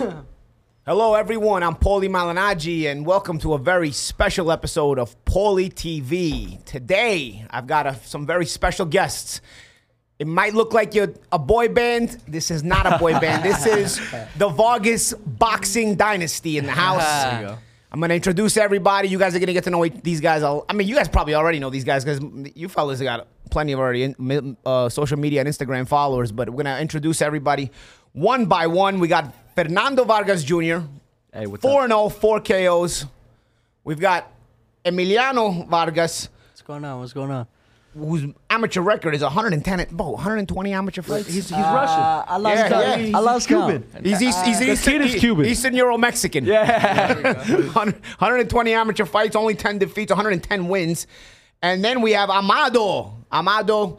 Hello, everyone. I'm Paulie Malignaggi, and welcome to a very special episode of Paulie TV. Today, I've got a, some very special guests. It might look like you're a boy band. This is not a boy band. This is the Vargas Boxing Dynasty in the house. There you go. I'm gonna introduce everybody. You guys are gonna get to know these guys. I mean, you guys probably already know these guys because you fellas got plenty of already in, uh, social media and Instagram followers. But we're gonna introduce everybody one by one. We got Fernando Vargas Jr. Hey, what's four and 0, four KOs. We've got Emiliano Vargas, What's going on? What's going on? whose amateur record is 110, at- bro, 120 amateur fights. He's, he's Uh, Russian. I lost Yeah, count. yeah. I He's Cuban. count. He's, he's, he's, The Eastern, kid is Cuban. Eastern Euro Mexican. Yeah. 120 amateur fights, only 10 defeats, 110 wins. And then we have Amado. Amado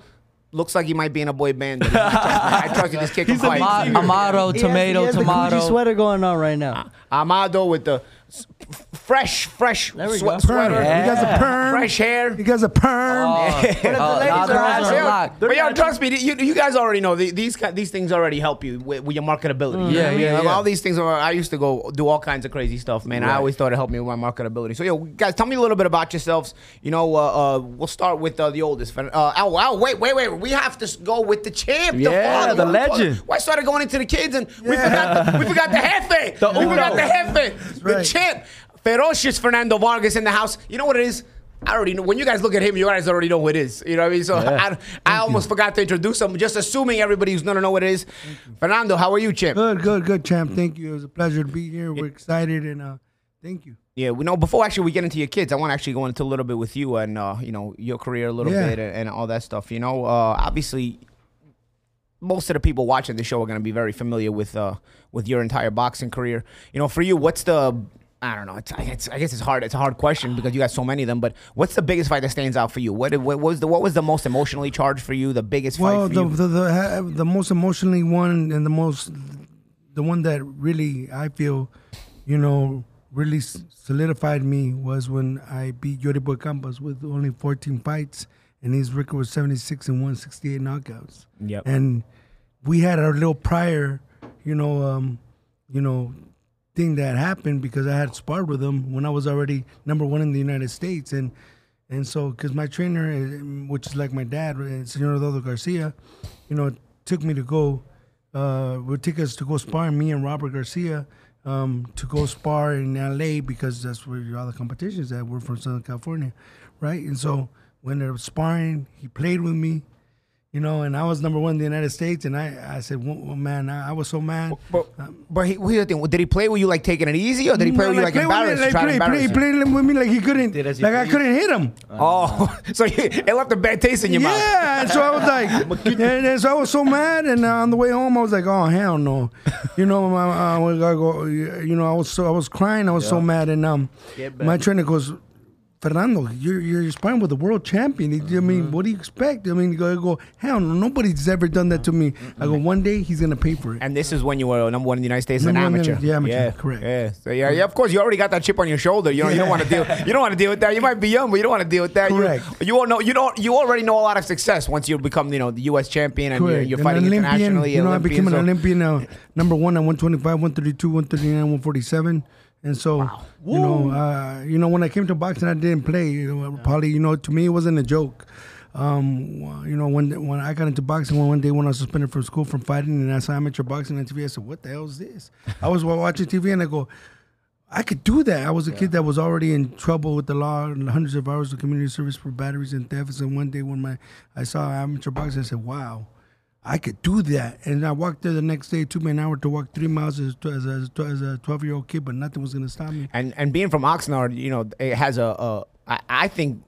looks like he might be in a boy band. but I trust you, Just kick him He's a fight. big Ama- Amado, He has- tomato, he has tomato. Gucci sweater going on right now. Amado with the s- f- fresh, fresh There we swe- go. sweater. Perm. He got the perm. Fresh hair. He got a perm. Oh, oh, ladies nah, are those asking- are locked. But yo, trust me, you, you guys already know the- these these things already help you with, with your marketability. You know Yeah, what I mean? yeah, yeah. All these things. Are, I used to go do all kinds of crazy stuff, man. I always thought it helped me with my marketability. So yo, guys, tell me a little bit about yourselves. You know, uh, uh, we'll start with uh, the oldest. Uh, oh, oh, wait, wait, wait. We have to go with the champ. Yeah, father. the What- what- legend. Why started going into the kids and we forgot the, we forgot the jefe. The we forgot the jefe. The right. champ. Ferocious Fernando Vargas in the house. You know what it is? I already know. When you guys look at him, you guys already know who it is. You know what I mean? So I, I almost forgot to introduce him, just assuming everybody who's going to know what it is. Fernando, how are you, champ? Good, good, good, champ. Thank you. It was a pleasure to be here. We're excited and uh, thank you. Yeah, we know. Before actually we get into your kids, I want to actually go into a little bit with you and uh, you know your career a little Yeah. bit and, and all that stuff. You know, uh, obviously, most of the people watching the show are going to be very familiar with uh, with your entire boxing career. You know, for you, what's the I don't know. It's, it's, I guess it's hard. It's a hard question because you got so many of them. But what's the biggest fight that stands out for you? What, what was the what was the most emotionally charged for you? The biggest Well, fight for the, the the the most emotionally one and the most the one that really I feel, you know, really solidified me was when I beat Yori Boy Campas with only 14 fights, and his record was 76 and 168 knockouts. Yep. And we had our little prior, you know, um, you know, thing that happened because I had sparred with him when I was already number one in the United States, and and so because my trainer, uh, which is like my dad, uh, Senor Rodolfo Garcia, you know, took me to go, uh, would take us to go spar, me and Robert Garcia, um, to go spar in L.A. because that's where all the competitions at. We're from Southern California, right? And so when they're sparring, he played with me. You know, and I was number one in the United States, and I, I said, well, well, man, I, I was so mad. But, but he, here's the thing. Did he play with you like taking it easy, or did he play with you like play with me, like, trying to play, embarrass play, you? play with me like he couldn't, Did as he like I couldn't hit him. Oh, so you, it left a bad taste in your mouth. Yeah, and so I was like, and, and so I was so mad, and uh, on the way home I was like, oh hell no, you know, my, uh, I go, you know, I was so I was crying, I was so mad, and um, my trainer goes. Fernando, you're you're sparring with the world champion. I Mm-hmm. mean, what do you expect? I mean, I go, hell, nobody's ever done that to me. I go, one day he's gonna pay for it. And this is when you were number one in the United States as an Number amateur. yeah, amateur, yeah, correct. Yeah, so yeah, yeah. Of course, you already got that chip on your shoulder. You know, you don't want to deal. You don't want to deal with that. You might be young, but you don't want to deal with that. You- Correct. You, all know. You don't. You already know a lot of success once you become, you know, the U.S. champion and you're, you're And fighting Olympian, internationally. You know, I became an Olympian, so- Olympian uh, number one at 125, 132, 139, 147. And so, you know, uh, you know, when I came to boxing, I didn't play. You know, probably, you know, to me, it wasn't a joke. Um, you know, when when I got into boxing, one, one day when I was suspended from school from fighting, and I saw amateur boxing on TV, I said, "What the hell is this?" I was watching TV, and I go, I could do that. I was a kid that was already in trouble with the law, and hundreds of hours of community service for batteries and thefts. And one day when my I saw amateur boxing, I said, "Wow, I could do that." And I walked there the next day. It took me an hour to walk three miles as, as, as, as a twelve year old kid, but nothing was gonna stop me. and and being from Oxnard, you know, it has a. a I, I think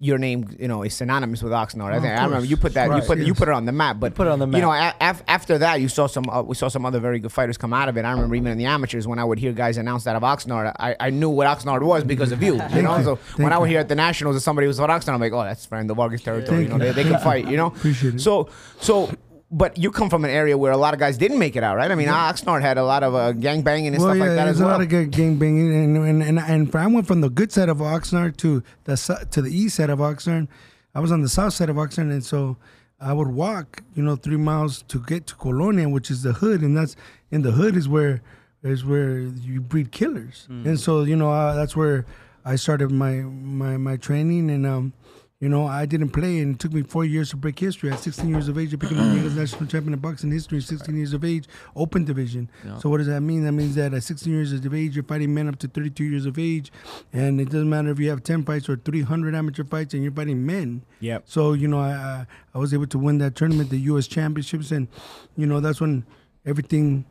your name, you know, is synonymous with Oxnard. I, think, I remember you put that. You Right, put you put it on the map. But put it on the You know, map. a, af- after that, you saw some. Uh, we saw some other very good fighters come out of it. I remember even in the amateurs when I would hear guys announce that of Oxnard, I, I knew what Oxnard was because of you. You know, so Thank when I would you. hear at the nationals that somebody was from Oxnard, I'm like, oh, that's Fernando Vargas territory. You know, they, they can fight. You know, Appreciate it. So so. But you come from an area where a lot of guys didn't make it out, right? I mean, Oxnard had a lot of uh, gang banging and well, stuff yeah, like that there's as a lot of good gang banging, and and and, and I went from the good side of Oxnard to the to the east side of Oxnard. I was on the south side of Oxnard, and so I would walk, you know, three miles to get to Colonia, which is the hood, and that's in the hood is where is where you breed killers, and so you know uh, that's where I started my my my training, and um, you know I didn't play, and it took me four years to break history. At 16 years of age, I became the youngest national champion in boxing history. 16 years of age, open division. So what does that mean? That means that at 16 years of age, you're fighting men up to 32 years of age, and it doesn't matter if you have 10 fights or 300 amateur fights, and you're fighting men. Yep. So you know, I I, I was able to win that tournament, the U.S. Championships, and you know that's when everything,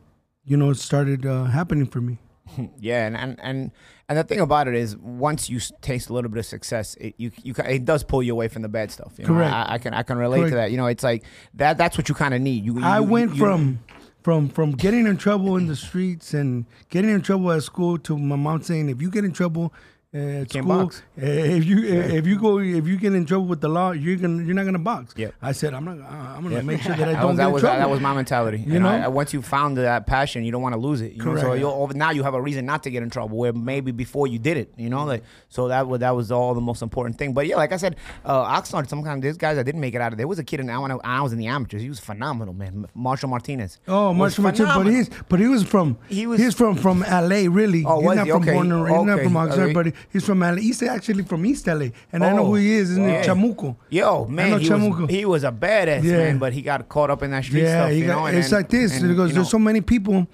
you know, started uh, happening for me. Yeah, and, and and and the thing about it is, once you taste a little bit of success, it you you it does pull you away from the bad stuff. You know? Correct. I, I can I can relate Correct. to that. You know, it's like that. That's what you kind of need. You, I went you- from from from getting in trouble in the streets and getting in trouble at school to my mom saying, if you get in trouble. Uh, can't school, box. uh, if you if you go if you get in trouble with the law, you're gonna you're not gonna box. Yep. I said I'm not. uh, I'm gonna Yeah. make sure that I don't was, get that in was trouble. that was my mentality. You And know? I- once you found that passion, you don't want to lose it. You know? So you'll, over- now you have a reason not to get in trouble. Where maybe before you did it, you know, like so that was that was all the most important thing. But yeah, like I said, uh, Oxnard. Sometimes there's guys that didn't make it out of. There was a kid in when I, I was in the amateurs. He was phenomenal, man. Marshall Martinez. Oh, Marshall Martinez, but he's but he was from He was- he's from from L.A. Really, Oh, he's was not he? from Okay. born and- he's not Okay. from Oxnard, Okay. but he- he's from L.A. He's actually from East L.A. and I know Oh, who he oh, is. Isn't it Chamuco? Yo, I man, know he was, he was a badass Yeah. man, but he got caught up in that street Yeah, stuff. you know, it's then- like this and, because you there's know, so many people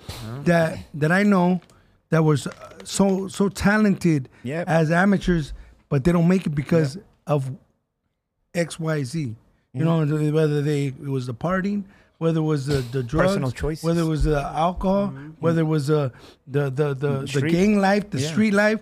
that that I know that was uh, so so talented Yep. as amateurs, but they don't make it because of X Y Z. You mm-hmm. know, whether they it was the partying, whether it was the the drugs, whether it was the alcohol, mm-hmm. whether it was uh, the the the the, the gang life, the Yeah. street life.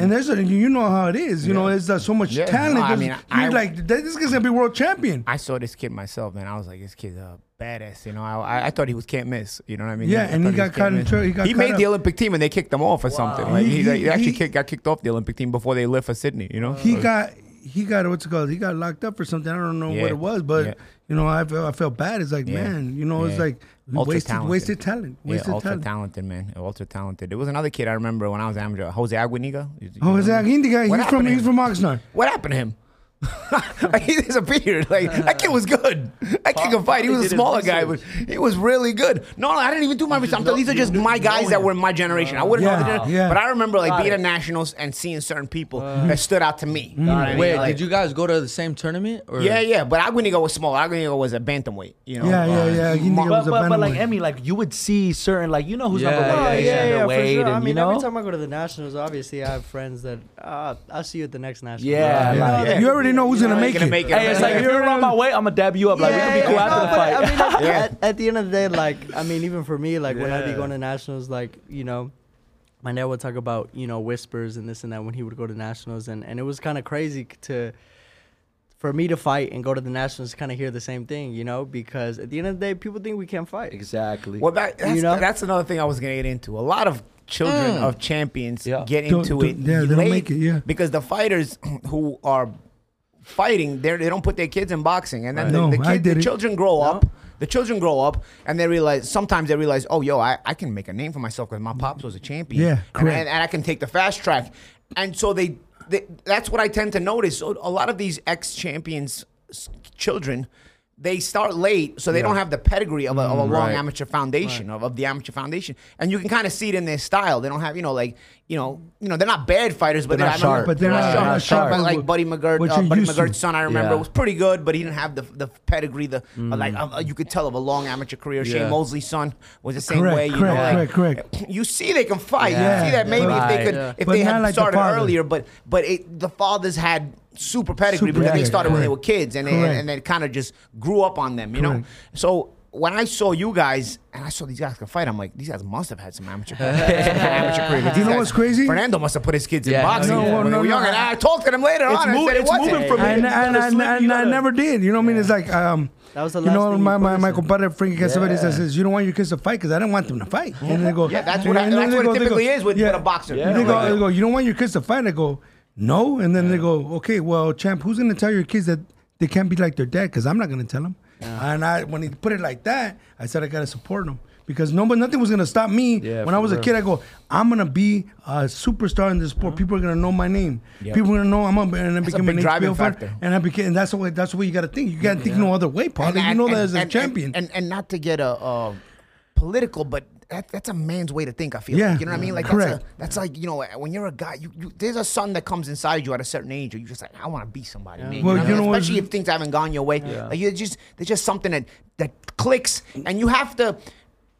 And there's a, you know how it is, you know, there's uh, so much Yeah. talent. No, I mean, you're I- like, this guy's gonna be world champion. I saw this kid myself, man. I was like, this kid's a badass. You know, I, I, I thought he was can't miss. You know what I mean? Yeah, I and he got in miss. He got He caught made the. Olympic team and they kicked him off or something. Like, He- he, he- he actually he- kicked, got kicked off the Olympic team before they left for Sydney. You know, he So- got he got what's it called? He got locked up for something. I don't know Yeah. what it was, but Yeah. you know, I felt, I felt bad. It's like, Yeah. man, you know, it's like Ultra wasted talented. wasted talent, Yeah, wasted ultra talent. talented man, ultra talented. There was another kid I remember when I was amateur, Jose Aguiniga. You- Oh, is know that him? Hindi guy? What He's from he's from Oxnard. What happened to him? he disappeared. Like that kid was good. That kid could fight. He was a smaller guy, but he was really good. No, no, I didn't even do my research. I'm telling- These are just my guys that were in my generation. I wouldn't know Yeah, the generation, yeah. but I remember like being it. at nationals and seeing certain people that stood out to me. You know what I mean? Wait, Like- did you guys go to the same tournament? Or? Yeah, yeah, but Aguiniga was small. Aguiniga was a bantamweight. You know. Yeah, yeah, yeah. Hindi Mar- guy was But, a but, but like bantamweight. Emmy, like you would see certain like you know who's Yeah, number one, yeah, like, yeah, Xander for Wade, sure. and I mean, you know. every time I go to the nationals, obviously I have friends that uh, I'll see you at the next national. Yeah, Yeah. like- yeah. You already know who's You gonna know make you're gonna it. make it. Hey, it's like if you're on my way, I'm gonna dab you up. Like we can be cool Yeah, after no, the fight. I mean, like, Yeah. at, at the end of the day, like I mean, even for me, like when I'd be going to nationals, like you know, my dad would talk about you know whispers and this and that when he would go to nationals, and and it was kind of crazy to. For me to fight and go to the nationals, to kind of hear the same thing, you know, because at the end of the day, people think we can't fight. Exactly. Well, that, that's, You know? that's another thing I was gonna get into. A lot of children mm. of champions Yeah. get Don't- into don't- it. yeah, they don't late make it, yeah. because the fighters who are fighting, they they don't put their kids in boxing, and then Right. the, No, the, kid, the children grow up. The children grow up and they realize sometimes they realize, oh, yo, I, I can make a name for myself because my pops was a champion. Yeah, and, correct. and, and I can take the fast track. And so they, they that's what I tend to notice. So a lot of these ex champions children, they start late, so they don't have the pedigree of a, of a mm, long amateur foundation of, of the amateur foundation, and you can kind of see it in their style. They don't have, you know, like you know, you know, they're not bad fighters, but They're they're, not I remember- sharp. But they're not- sharp. not sharp. But like Buddy McGirt, uh, Buddy. McGirt's son, I remember, Yeah. was pretty good, but he didn't have the the pedigree, the uh, like uh, you could tell of a long amateur career. Yeah. Shane Mosley's son was the same Correct, way. You correct, know, like, correct, correct. You see, they can fight. Yeah. You see that maybe if they could, Yeah. if But they had like started father. earlier, but but it, the fathers had super pedigree Super because they pedigree, started when they were kids and they, Correct. and they kind of just grew up on them, you know. So when I saw you guys and I saw these guys can fight, I'm like, these guys must have had some amateur, some amateur career. 'Cause You these know guys- what's crazy? Fernando must have put his kids in Yeah, boxing no, when no, they were no, young. no. And I talked to them later It's on. mov- I said it's wasn't. moving from and, You and, gotta and, and I never did. You know what I mean? It's like um, That was the you last know thing my my, my us in. compadre Frankie Cassavetes Yeah. says you don't want your kids to fight because I didn't want them to fight. And they go, Yeah, that's what, I, then that's what go- it they go, typically is with, yeah. with a boxer. Yeah. You They go, they go, you don't want your kids to fight? I go, no. And then they go, okay, well, champ, who's gonna tell your kids that they can't be like their dad? Because I'm not gonna tell them. And I, when he put it like that, I said I gotta support him because no, but nothing was gonna stop me. Yeah, when I for was a kid, I go, I'm gonna be a superstar in this sport. People are gonna know my name. Yep. People are gonna know I'm gonna and I That's a became big an driving HBO fighter. factor. And I became, and that's the way. That's the way you gotta think. You can't think no other way, Paulie. You know that as a champion. And, and, not to get a, uh, political, but that, that's a man's way to think. I feel Yeah, like you know what I mean. Like correct. that's a, that's like you know when you're a guy, you, you there's a son that comes inside you at a certain age, or you just like I want to be somebody. Man. Well, you know, you know what- especially if things haven't gone your way. Like you just there's just something that that clicks, and you have to.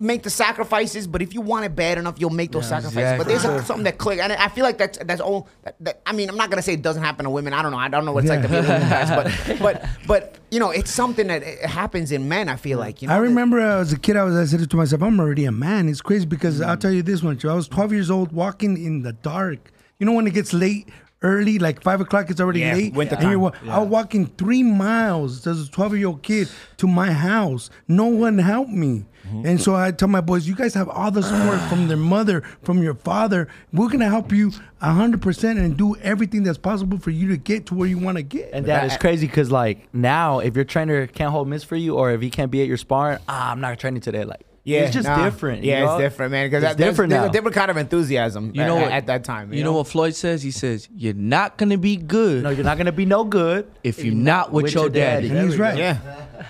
Make the sacrifices, but if you want it bad enough, you'll make those sacrifices. But there's a, something that click, and I feel like that's that's all. That, that, I mean, I'm not gonna say it doesn't happen to women. I don't know. I don't know what it's like to be a woman, guys, but but but you know, it's something that it happens in men. I feel like you know. I remember uh, as a kid, I was I said it to myself, I'm already a man. It's crazy because I'll tell you this one, Joe. I was 12 years old, walking in the dark. You know when it gets late, early, like five o'clock, it's already Yeah, late. winter and you're time. wa- I was walking three miles as a 12 year old kid to my house. No one helped me. Mm-hmm. And so I tell my boys, you guys have all the support from their mother, from your father. We're gonna help you hundred percent and do everything that's possible for you to get to where you want to get. And that is crazy because like now, if your trainer can't hold mitts for you, or if he can't be at your sparring, ah, I'm not training today. Like, Yeah, it's just nah. different. Yeah, you know? it's different, man. Because It's there's, different there's now. a different kind of enthusiasm. You know at, what? at that time. You know what Floyd says? He says, "You're not gonna be good No, you're not gonna be no good if you're not with, your daddy." and he's right. Yeah.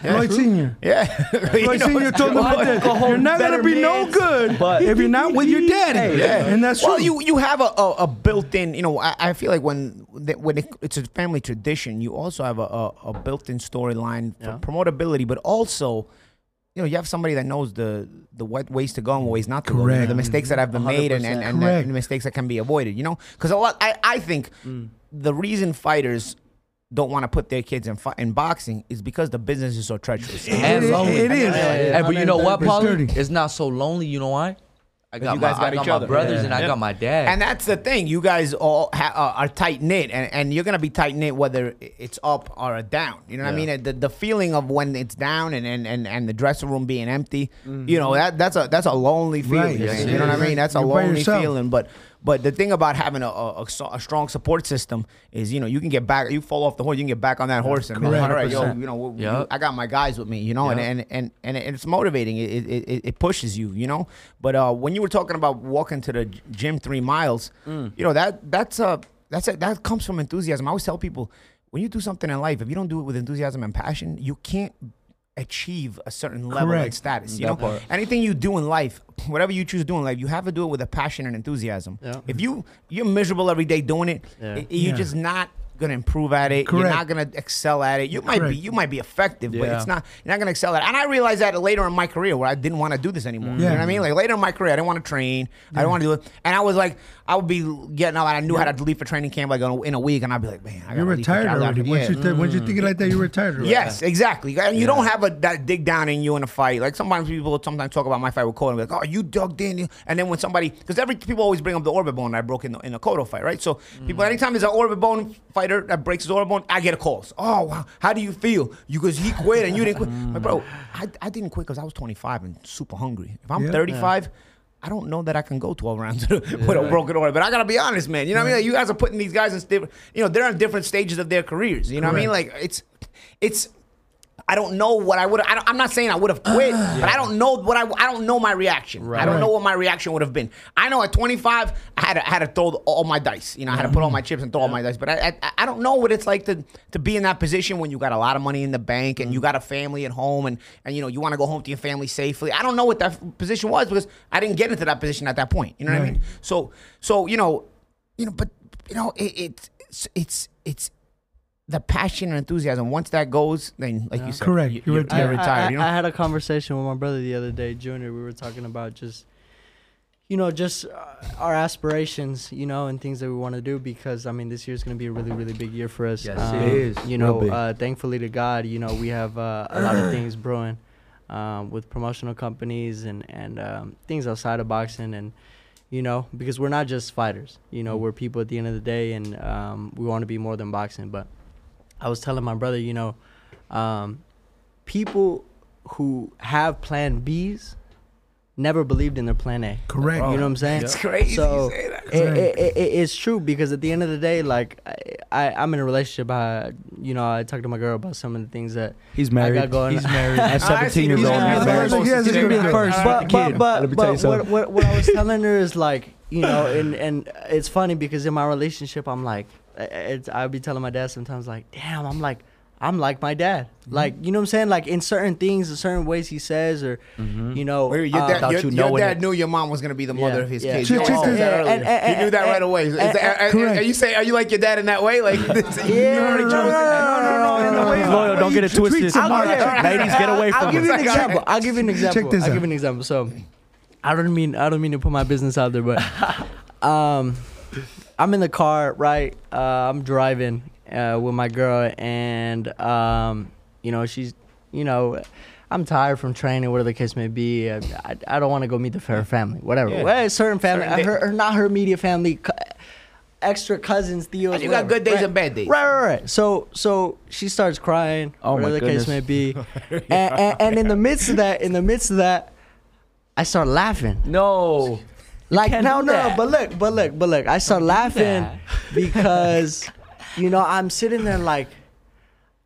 Floyd Senior. Yeah. Floyd Senior told me Why that go home you're not gonna be no good but- if you're not with your daddy. Yeah. and that's well, true. you you have a, a, a built-in. You know, I, I feel like when when it, it's a family tradition, you also have a, a, a built-in storyline for Yeah. promotability, but also. You know, you have somebody that knows the the what ways to go and what ways not to go. You know, the mistakes that have been made and and, and the, Correct. the mistakes that can be avoided. You know, because a lot. I I think mm. the reason fighters don't want to put their kids in fi- in boxing is because the business is so treacherous. And It- lonely. it is. Hey, but you know what, It's Paulie? It's not so lonely. You know why? I got you my, got I got each my other. brothers Yeah. and I Yeah. got my dad. And that's the thing. You guys all ha- uh, are tight knit, and, and you're gonna be tight knit whether it's up or down. You know what I mean? The, the feeling of when it's down and, and, and, and the dressing room being empty. You know that that's a that's a lonely feeling. Right. Yes, you know what I mean? That's a You're by lonely feeling. But but the thing about having a, a, a a strong support system is you know you can get back. You fall off the horse, you can get back on that horse and be like, all right, yo, you know, Yep. I got my guys with me. You know, and, and and and it's motivating. It it, it it pushes you. You know. But uh, when you were talking about walking to the gym three miles, Mm. you know that that's a that's a, that comes from enthusiasm. I always tell people when you do something in life, if you don't do it with enthusiasm and passion, you can't achieve a certain level Correct. of status. You That know, part. anything you do in life, whatever you choose to do in life, you have to do it with a passion and enthusiasm. Yeah. If you you're miserable every day doing it, Yeah. i- you're Yeah. just not gonna improve at it. You're not gonna excel at it. You might be you might be effective, but it's not you're not gonna excel at it. And I realized that later in my career where I didn't want to do this anymore. You know Yeah. what I mean? Like later in my career, I didn't want to train. I didn't want to do it. And I was like, I would be getting up and I knew how to leave for training camp like in a- week, and I'd be like, man, I You're gotta leave retired already. Once yeah. you th- once you think it like that, you're retired. Already. Yes, exactly. And you don't have a that dig down in you in a fight. Like sometimes people sometimes talk about my fight with Cotto and be like, "Oh, you dug in," and then when somebody because every people always bring up the orbit bone that I broke in the, in a Cotto fight, right? So people mm. anytime there's an orbit bone fighter that breaks his orbit bone, I get a calls. Oh, wow, how do you feel? You because he quit and you didn't quit. Like, bro, I, I didn't quit because I was 25 and super hungry. If I'm Yeah. 35. I don't know that I can go 12 rounds with a broken orbit, but I gotta be honest, man. You know what I mean? Like, you guys are putting these guys in different, you know, they're in different stages of their careers. You know what I mean? Like it's, it's. I don't know what I would. I'm not saying I would have quit, but I don't know what I. I don't know my reaction. Right. I don't know what my reaction would have been. I know at 25, I had to, I had to throw all my dice. You know, I had to put all my mm. chips and throw all my dice. But I, I, I don't know what it's like to to be in that position when you got a lot of money in the bank and you mm. got a family at home and and you know you want to go home to your family safely. I don't know what that position was because I didn't get into that position at that point. You know what I mean? So so you know, you know, but you know, it, it's it's it's the passion and enthusiasm. Once that goes, then like you said, Correct. you- You're you're, retired. you're. I, you know, I had a conversation with my brother the other day, Junior. We were talking about just, you know, just uh, our aspirations, you know, and things that we want to do because I mean, this year is gonna be a really, really big year for us. Yes, Um, it is. You know, uh, thankfully to God, you know, we have uh, a lot of things brewing um, with promotional companies and and um, things outside of boxing and. You know, because we're not just fighters. You know, we're people at the end of the day, and um, we want to be more than boxing. But I was telling my brother, you know, um, people who have plan Bs never believed in their plan A. Correct. You know what I'm saying? It's crazy. So say that. it, it, it, it's true because at the end of the day, like I, I I'm in a relationship. I, you know, I talked to my girl about some of the things that He's I married. got going. He's married. At I 17 years old, he's He's married. married. He has a He's gonna be the first. but, kid. but, but, Let me tell you but what, what, what I was telling her is like, you know, and, and it's funny because in my relationship, I'm like, it's, I'll be telling my dad sometimes, like, damn, I'm like, I'm like my dad. Like you know what I'm saying? Like in certain things, in certain ways he says, or you know, Wait, your uh, dad, Without your, you your dad it. knew your mom was gonna be the mother Yeah, of his yeah. kids. Check- You check said that out. And- and- he knew that and- right away. Is and- that- are- Correct. are you say are you like your dad in that way? Like, you already no, no, no, no, He's loyal. Don't get it twisted. Ladies, get away from. I'll give you an example. I'll give you an example. Check this I'll give you an example. So, I don't mean I don't mean to put my business out there, but um, I'm in the car, right? Uh, I'm driving uh, with my girl, and um, you know she's, you know. I'm tired from training, whatever the case may be. I, I, I don't want to go meet the her family, whatever. Yeah. Well, certain family, Certain her, her, not her immediate family, extra cousins, Theos. And you got good days right? and bad days. Right, right, right. So, so she starts crying, Oh, whatever the case may be, and, and, and in the midst of that, in the midst of that, I start laughing. No. Like no, no, but look, but look, but look. I start laughing because, you know, I'm sitting there like,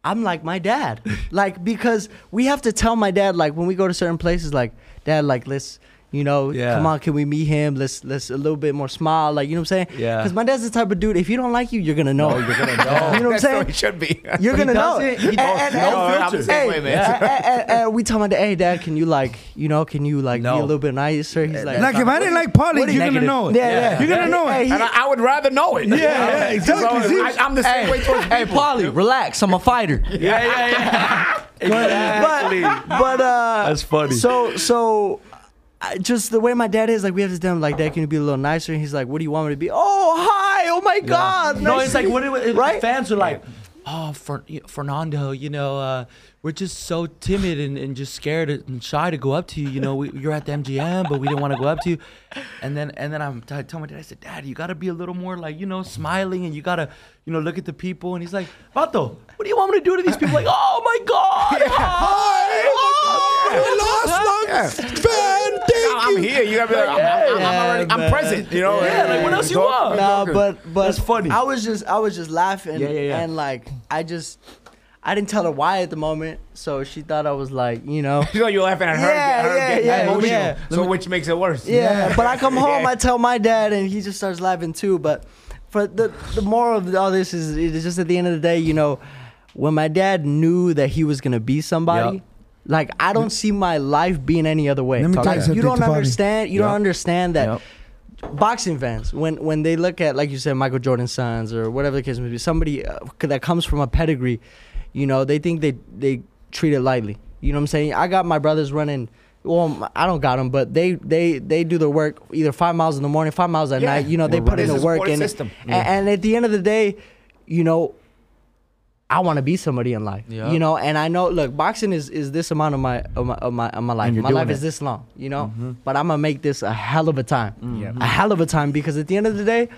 I'm like my dad, like because we have to tell my dad like when we go to certain places, like dad, like let's. You know, Yeah. come on, can we meet him? Let's let's a little bit more smile, like you know what I'm saying? Yeah. Because my dad's the type of dude. If he don't like you, you're gonna know. you're gonna know. you know what I'm That's the way saying? it should be. You're gonna know. doesn't- he And- and- no and- I'm the hey, way, man. and- and- and- and we tell my dad, hey, dad, can you like, you know, can you like be a little bit nicer? He's like, Like if I didn't like Paulie, you're are you- gonna know it. yeah, yeah, You're gonna know Hey, it. And I, I would rather know it. Yeah, yeah, exactly. So, I, I'm the same way towards Hey, people. Paulie, relax. I'm a fighter. Yeah, yeah, yeah. exactly. but but uh, That's funny. So so. I, just the way my dad is, like we have to tell him like, Dad, can you be a little nicer? And he's like, What do you want me to be? Oh, hi! Oh my God! No, nice it's like what it, right? fans are like. Oh, Fer- Fernando, you know, uh, we're just so timid and, and just scared and shy to go up to you. You know, we, you're at the MGM, but we didn't want to go up to you. And then, and then I'm t- I told my dad, I said, Dad, you got to be a little more like, you know, smiling, and you got to, you know, look at the people. And he's like, Vato, what do you want me to do to these people? Like, oh my God, yeah. hi, oh, Yeah. I'm here. You gotta be like, I'm, I'm, I'm Yeah, already, I'm present. You know. Yeah, like, what else you Talk- want? Nah, but but That's funny. I was just I was just laughing. Yeah, yeah, yeah. And like I just I didn't tell her why at the moment, so she thought I was like, you know. You know, you're laughing at her. Yeah, her yeah, getting yeah, emotional. yeah. So which makes it worse. Yeah, but I come home, Yeah. I tell my dad, and he just starts laughing too. But for the the moral of all this is, it's just at the end of the day, you know, when my dad knew that he was gonna be somebody. Yep. Like I don't see my life being any other way. Let me tell Like, you something, you don't understand. You Yep. don't understand that Yep. boxing fans when when they look at like you said Michael Jordan's sons or whatever the case may be, somebody uh, that comes from a pedigree, you know, they think they they treat it lightly. You know what I'm saying? I got my brothers running. Well, I don't got them, but they they they do their work either five miles in the morning, five miles at Yeah. night. You know, they We're put in the the work support in it. system. And, and at the end of the day, you know, I want to be somebody in life. Yeah. You know, and I know. Look, boxing is is this amount of my of my of my, of my life. My life doing is this long. You know, mm-hmm. but I'm gonna make this a hell of a time. Yeah. A hell of a time because at the end of the day,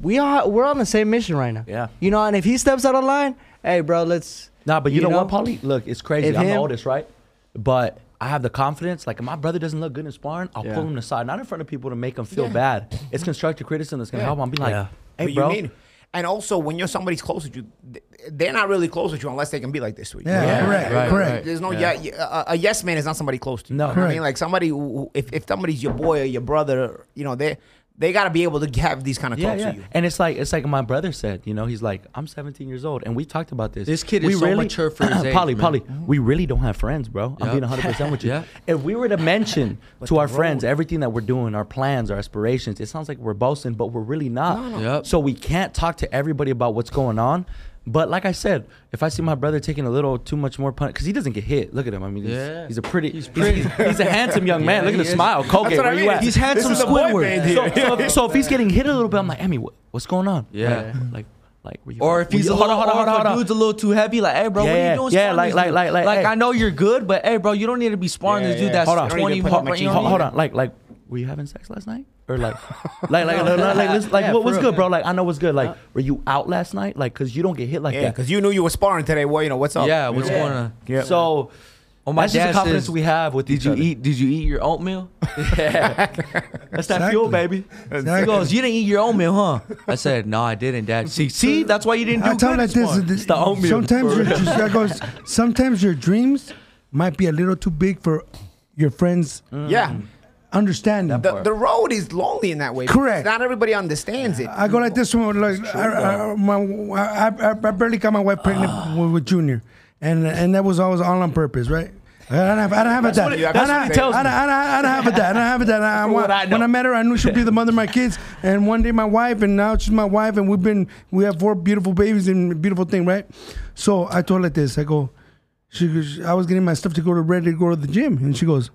we are we're on the same mission right now. Yeah. You know, and if he steps out of line, hey, bro, let's. Nah, but you, You know, know? what, Paulie? Look, it's crazy. If I'm the him- oldest, right? But I have the confidence. Like, if my brother doesn't look good in sparring, I'll Yeah. pull him aside, not in front of people to make him feel Yeah. bad. It's constructive criticism that's gonna Yeah. help him. I'll be like, Yeah. hey, But bro. You mean, and also, when you're somebody's close with you, they're not really close with you unless they can be like this with you. Yeah, Yeah, correct, right, correct. right. There's no yeah. a, a yes man is not somebody close to you. No. You know I mean, like somebody who, who- if, if somebody's your boy or your brother, you know, they they got to be able to have these kind of Yeah, talks yeah. with you. And it's like it's like my brother said. You know, he's like, I'm 17 years old, and we talked about this. This kid is so mature for his age, Paulie. Paulie, mm-hmm. we really don't have friends, bro. I'm being 100 percent with you. Yeah. If we were to mention to the our friends everything that we're doing, our plans, our aspirations, it sounds like we're boasting, but we're really not. no. Yep. So we can't talk to everybody about what's going on. But like I said, if I see my brother taking a little too much more punch, because he doesn't get hit. Look at him. I mean, he's, Yeah. he's a pretty, He's he's, pretty. He's, he's a handsome young man. Yeah, Look at the is. smile. Colgate, That's what where I you at? He's handsome This is the Squidward. band. So, so, if, so if he's getting hit a little bit, I'm like, Emmy, what, what's going on? Yeah. Like, like, were you, Or if he's you- a hold little, on, hold on, if hold a on. dude's a little too heavy, like, hey, bro, what are you doing? yeah, sparring like- this like- dude? like- like, hey. I know you're good, but hey, bro, you don't need to be sparring Yeah, this dude yeah. that's Hold on. 20 Don't need to put more. that much You know in. what I Hold, mean? hold on, like, like, were you having sex last night, or like, like, like, like, like, like, listen, like Yeah, what was good, bro? Like, I know what's good. Like, were you out last night? Like, cause you don't get hit like Yeah, that. because you knew you were sparring today. Well, you know what's up? Yeah, You what's know? going on? Yeah. So, Oh, my that's just the confidence says, we have with Did each you other. eat? Did you eat your oatmeal? Yeah. That's that fuel, Exactly. baby. He Exactly. goes, "You didn't eat your oatmeal, huh?" I said, "No, I didn't, Dad." See, see, that's why you didn't do I tell good like this this. the oatmeal. sometimes your just, I goes, sometimes your dreams might be a little too big for your friends. Mm. Yeah. Understanding. The, the road is lonely in that way. Correct. Not everybody understands it. I go like this one, like I, I, my, I, I, barely got my wife pregnant ah. with, with Junior, and and that was always all on purpose, right? I don't have, I don't have it that. what I that's don't what have- tells I don't, I don't, I don't have it that. I don't have it that. I, I, I. When I met her, I knew she'd be the mother of my kids, and one day my wife, and now she's my wife, and we've been we have four beautiful babies and a beautiful thing, right? So I told her this. I go, she goes, I was getting my stuff to go to ready to go to the gym, and she goes,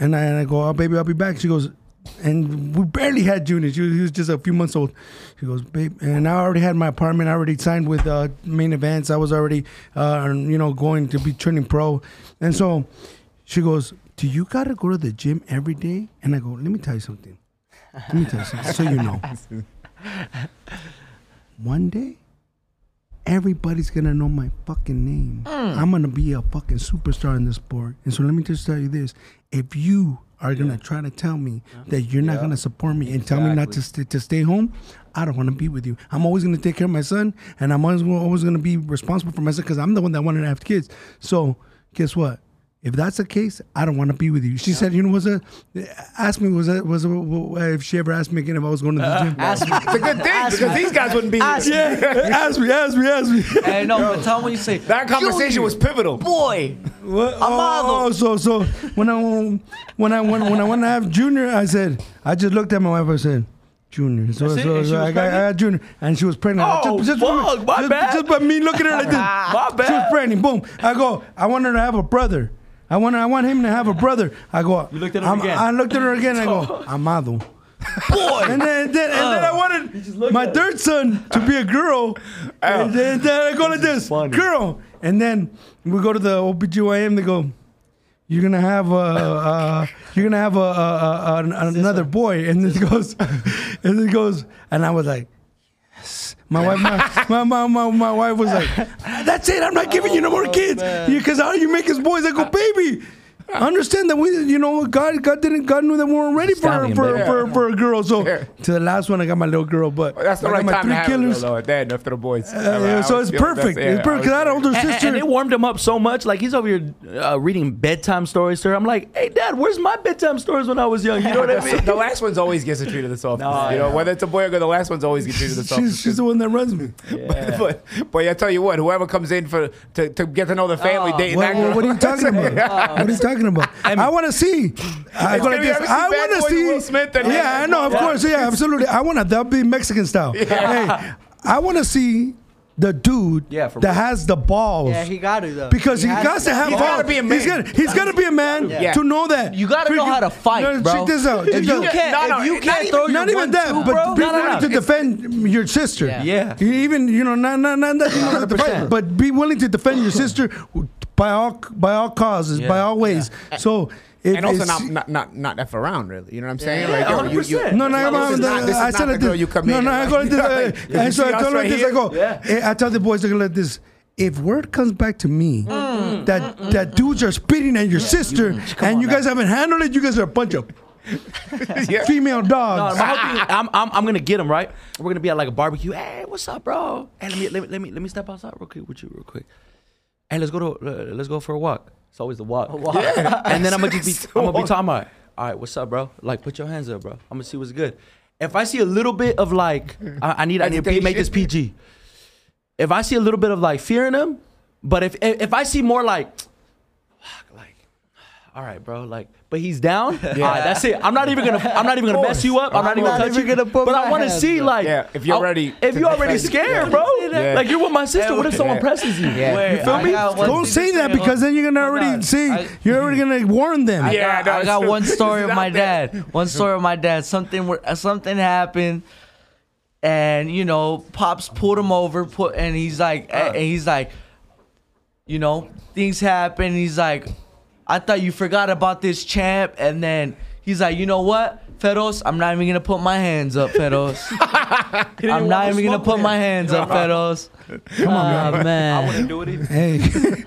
and I, and I go, oh, baby, I'll be back. She goes, and we barely had Junior. She was, he was just a few months old. She goes, babe, and I already had my apartment. I already signed with uh, main events. I was already, uh, you know, going to be turning pro. And so she goes, do you got to go to the gym every day? And I go, let me tell you something. Let me tell you something so you know. One day, everybody's gonna know my fucking name. Hmm. I'm gonna be a fucking superstar in this sport. And so let me just tell you this: if you are gonna try to tell me that you're not gonna support me and tell me not to st- to stay home, I don't want to be with you. I'm always gonna take care of my son, and I'm always always gonna be responsible for my son because I'm the one that wanted to have kids. So guess what? If that's the case, I don't want to be with you. She said, "You know, was a ask me was that was a, if she ever asked me again if I was going to the gym." Ask me. It's a good thing because these guys wouldn't be. Ask here. yeah, ask me, ask me, ask me. Hey, no, but tell me when you say That conversation was pivotal. boy. What? Amado. Oh, so so when I when I when, when I want to have Junior, I said I just looked at my wife. I said. Junior, so, That's it? so, so I, got, I got Junior, and she was pregnant. Oh, fuck, my just, bad. Just by me looking at her like this, My bad. she was pregnant. Boom. I go. I want her to have a brother. I want. I want him to have a brother. I go. You looked at her I'm- again. I looked at her again. I go. Amado. Boy. And then, and then, and then I wanted my third son to be a girl. And then, then I go like this, girl. And then we go to the OBGYN. They go, you're gonna have a, uh, you're gonna have a, a, a, another boy. And he goes, and he goes, and I was like. My wife, my, my, my, my, my wife was like, "That's it. I'm not giving you no more oh, kids because all you make is boys." I go, "Baby, understand that we, you know, God, God didn't, God knew that we weren't ready for Stallion, for, baby. for, for a girl." So Yeah. to the last one, I got my little girl, but That's the I got right my time to three have killers. it, though, at that after the boys. Uh, so it's perfect. It's perfect. 'cause I had an older sister. and they warmed him up so much. Like he's over here uh, reading bedtime stories to her. I'm like, hey, dad, where's my bedtime stories when I was young? You know what I mean? the last one's always gets treated the softest. No, you know, yeah. whether it's a boy or girl, the last one's always gets treated the she's, softest. she's the one that runs me. but, but but I tell you what, whoever comes in for to, to get to know the family, Oh. dating What, that girl. what, what are you talking about? What are you talking about? I, want to see. I, like this. I want to see. Will Smith and- yeah, I know. Of course. Yeah, absolutely. I want to. That'll be Mexican style. Hey, I want to see the dude Yeah, that real. has the balls. Yeah, he got to though. because he, has got to have He's balls. gotta be a man. He's got he's got to be a man Yeah. to know that. You gotta know how to fight, no, bro. Check this out. If you can't, No, no, if you can't even- throw your Not even one, that, two, but bro. be No, no, willing no. to defend your sister. Yeah. Yeah. Even you know not not not that you don't to fight, 100%. but be willing to defend your sister by all by all causes, by all ways. So if and also not, not not not f around really. You know what I'm saying? Yeah, Like, yo, you- you- 100%. no, no, this no, is no, not- this is I not said the girl this. you come no, in no, I go like- like this. You uh, And so I us told her right this. I go. Yeah. eh, I tell the boys they go like this. If word comes back to me that that dudes are spitting at your sister and you guys haven't handled it, you guys are a bunch of Yeah. female No, dogs. my whole I'm, I'm, I'm gonna get him right. We're gonna be at like a barbecue. Hey, what's up, bro? Hey, let me let me let me, let me step outside real quick with you, real quick. Hey, let's go to uh, let's go for a walk. It's always the walk. And then I'm gonna just be I'm gonna be talking about. All right, what's up, bro? Like, put your hands up, bro. I'm gonna see what's good. If I see a little bit of like, I, I need I need to make this PG. If I see a little bit of like fear in him, but if if, if I see more like, all right, bro, like, but he's down. All right, that's it. I'm not even gonna I'm not even gonna mess you up. I'm not I'm even not gonna touch even you. gonna put but my I want to see up. like, Yeah, if you're I'll- ready if you're already defend- scared, bro. Yeah. Like you're with my sister. What if someone Yeah. presses you? Yeah. You feel I me? Don't thing say that say. because then you're gonna Hold already on. see. I- You're already gonna warn them. I Yeah, got, no, I got one story of my there. dad. One story of my dad. Something uh, something happened, and you know, pops pulled him over. Put and he's like, and he's like, you know, things happen. He's like, I thought you forgot about this champ, and then he's like, you know what, Fedos, I'm not even gonna put my hands up, Fedos. I'm not even gonna put my hands up, Fedos. Come on, I man. wouldn't do it. Hey,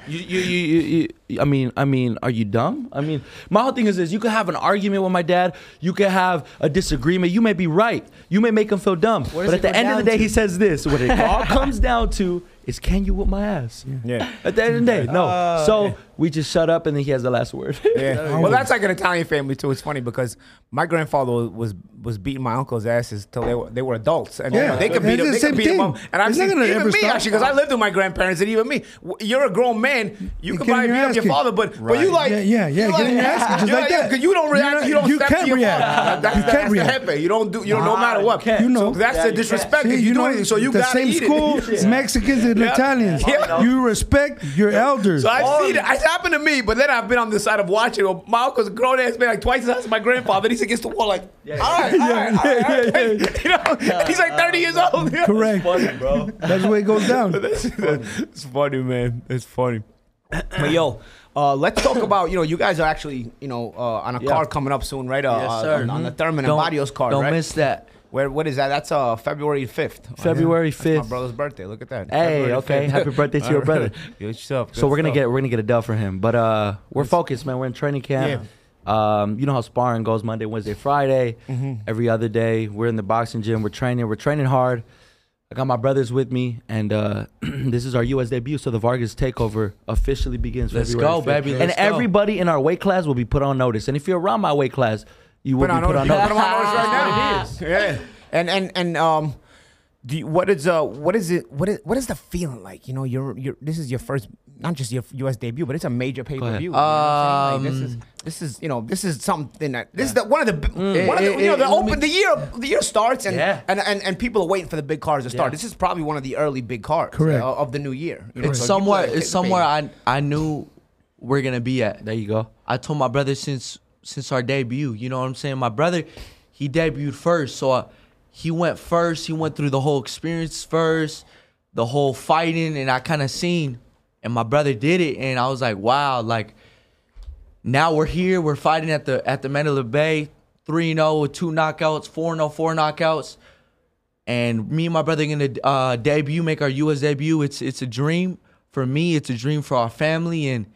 You, you, you, you, you, I mean, I mean, are you dumb? I mean, my whole thing is this: you could have an argument with my dad, you could have a disagreement. You may be right, you may make him feel dumb, does but it at the go end of the down day, to? he says this: what it all comes down to is can you whoop my ass? Yeah. At the end of the day, no. Uh, so we just shut up, and then he has the last word. Yeah. Well, that's like an Italian family too. It's funny because my grandfather was was beating my uncle's asses till they were they were adults, and Yeah. they could beat It's him. the They same could beat him thing. up. And I'm It's not seen even ever me stop. actually because I lived with my grandparents, and even me. You're a grown man. You You can probably beat your up your father, but but you like Yeah, yeah, yeah, you get in your ass just you're like that. 'cause you don't react. You're not- you don't you step can't to your react. father. That's, You that's, can't the react. You don't do. You don't no matter what. You know. That's the disrespect. You know anything, so you gotta same school. Mexicans and Italians. You respect your elders. So I've seen it. It's happened to me, but then I've been on the side of watching. My uncle's a grown ass man, like twice as size as my grandfather. He's against the wall, like, all right, all right, all right, all right. You know, he's like 30 years old. Correct. bro. That's the way it goes down. That's, it's funny, man. It's funny. But yo, uh, let's talk about you know you guys are actually you know uh, on a Yeah. card coming up soon, right? Uh, Yes, sir. on, on the Thurman and Don't, Barrios card, don't right? miss that. Where what is that? That's uh February 5th. February That's my 5th. brother's birthday. Look at that. Hey, February okay. 5th. Happy birthday to your brother. right. Good stuff. So good we're gonna stuff. get we're gonna get a dub for him, but uh, we're focused, man. We're in training camp. Um, you know how sparring goes Monday, Wednesday, Friday. Mm-hmm. Every other day, we're in the boxing gym. We're training. We're training hard. I got my brothers with me, and uh, this is our U.S. debut. So the Vargas takeover officially begins. Let's February go, 5th. baby. and Let's go. everybody in our weight class will be put on notice. And if you're around my weight class, you will Put on be put on put notice. on notice right now. That's what Yeah. And and and um, do you, what is uh what is it what is what is the feeling like? You know, you're you're this is your first not just your U.S. debut, but it's a major pay per view. You know what Like, Um, this is this is you know this is something that this is the, one of the Mm. one of the you know the open me- the year the year starts and, Yeah. and and and people are waiting for the big cards to start. Yeah. This is probably one of the early big cards Correct. uh, of the new year. You know, It's so somewhere. It's somewhere. I I knew we're gonna be at. There you go. I told my brother since since our debut. You know what I'm saying? My brother, he debuted first, so uh, he went first. He went through the whole experience first, the whole fighting, and I kind of seen. And my brother did it, and I was like, wow, like now we're here. We're fighting at the at the Mandalay Bay, three 0 with two knockouts, four 0 four knockouts. And me and my brother gonna uh, debut, make our U.S. debut. It's it's a dream for me. It's a dream for our family, and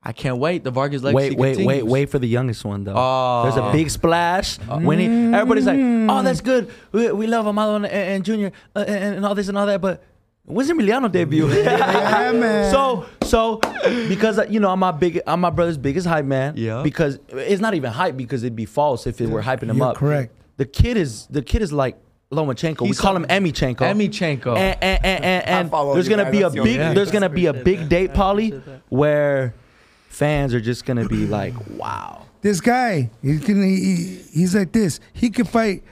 I can't wait. The Vargas legacy Wait, wait, wait, continues. wait for the youngest one though. Oh. There's a big splash. When he, everybody's like, "Oh, that's good. We, we love Amado and, and Junior uh, and, and all this and all that." But when's Emiliano debut? Yeah, man. So, so because uh, you know I'm my big, I'm my brother's biggest hype man. Yeah. Because it's not even hype because it'd be false if it were hyping him You're up. correct. The kid is the kid is like Lomachenko. We call him Emichenko. Emichenko. And and and, and, and follow there's gonna be a big only- there's gonna be a big date, I Paulie, where fans are just gonna be like, wow. This guy, he's gonna, he, he's like this. He can fight.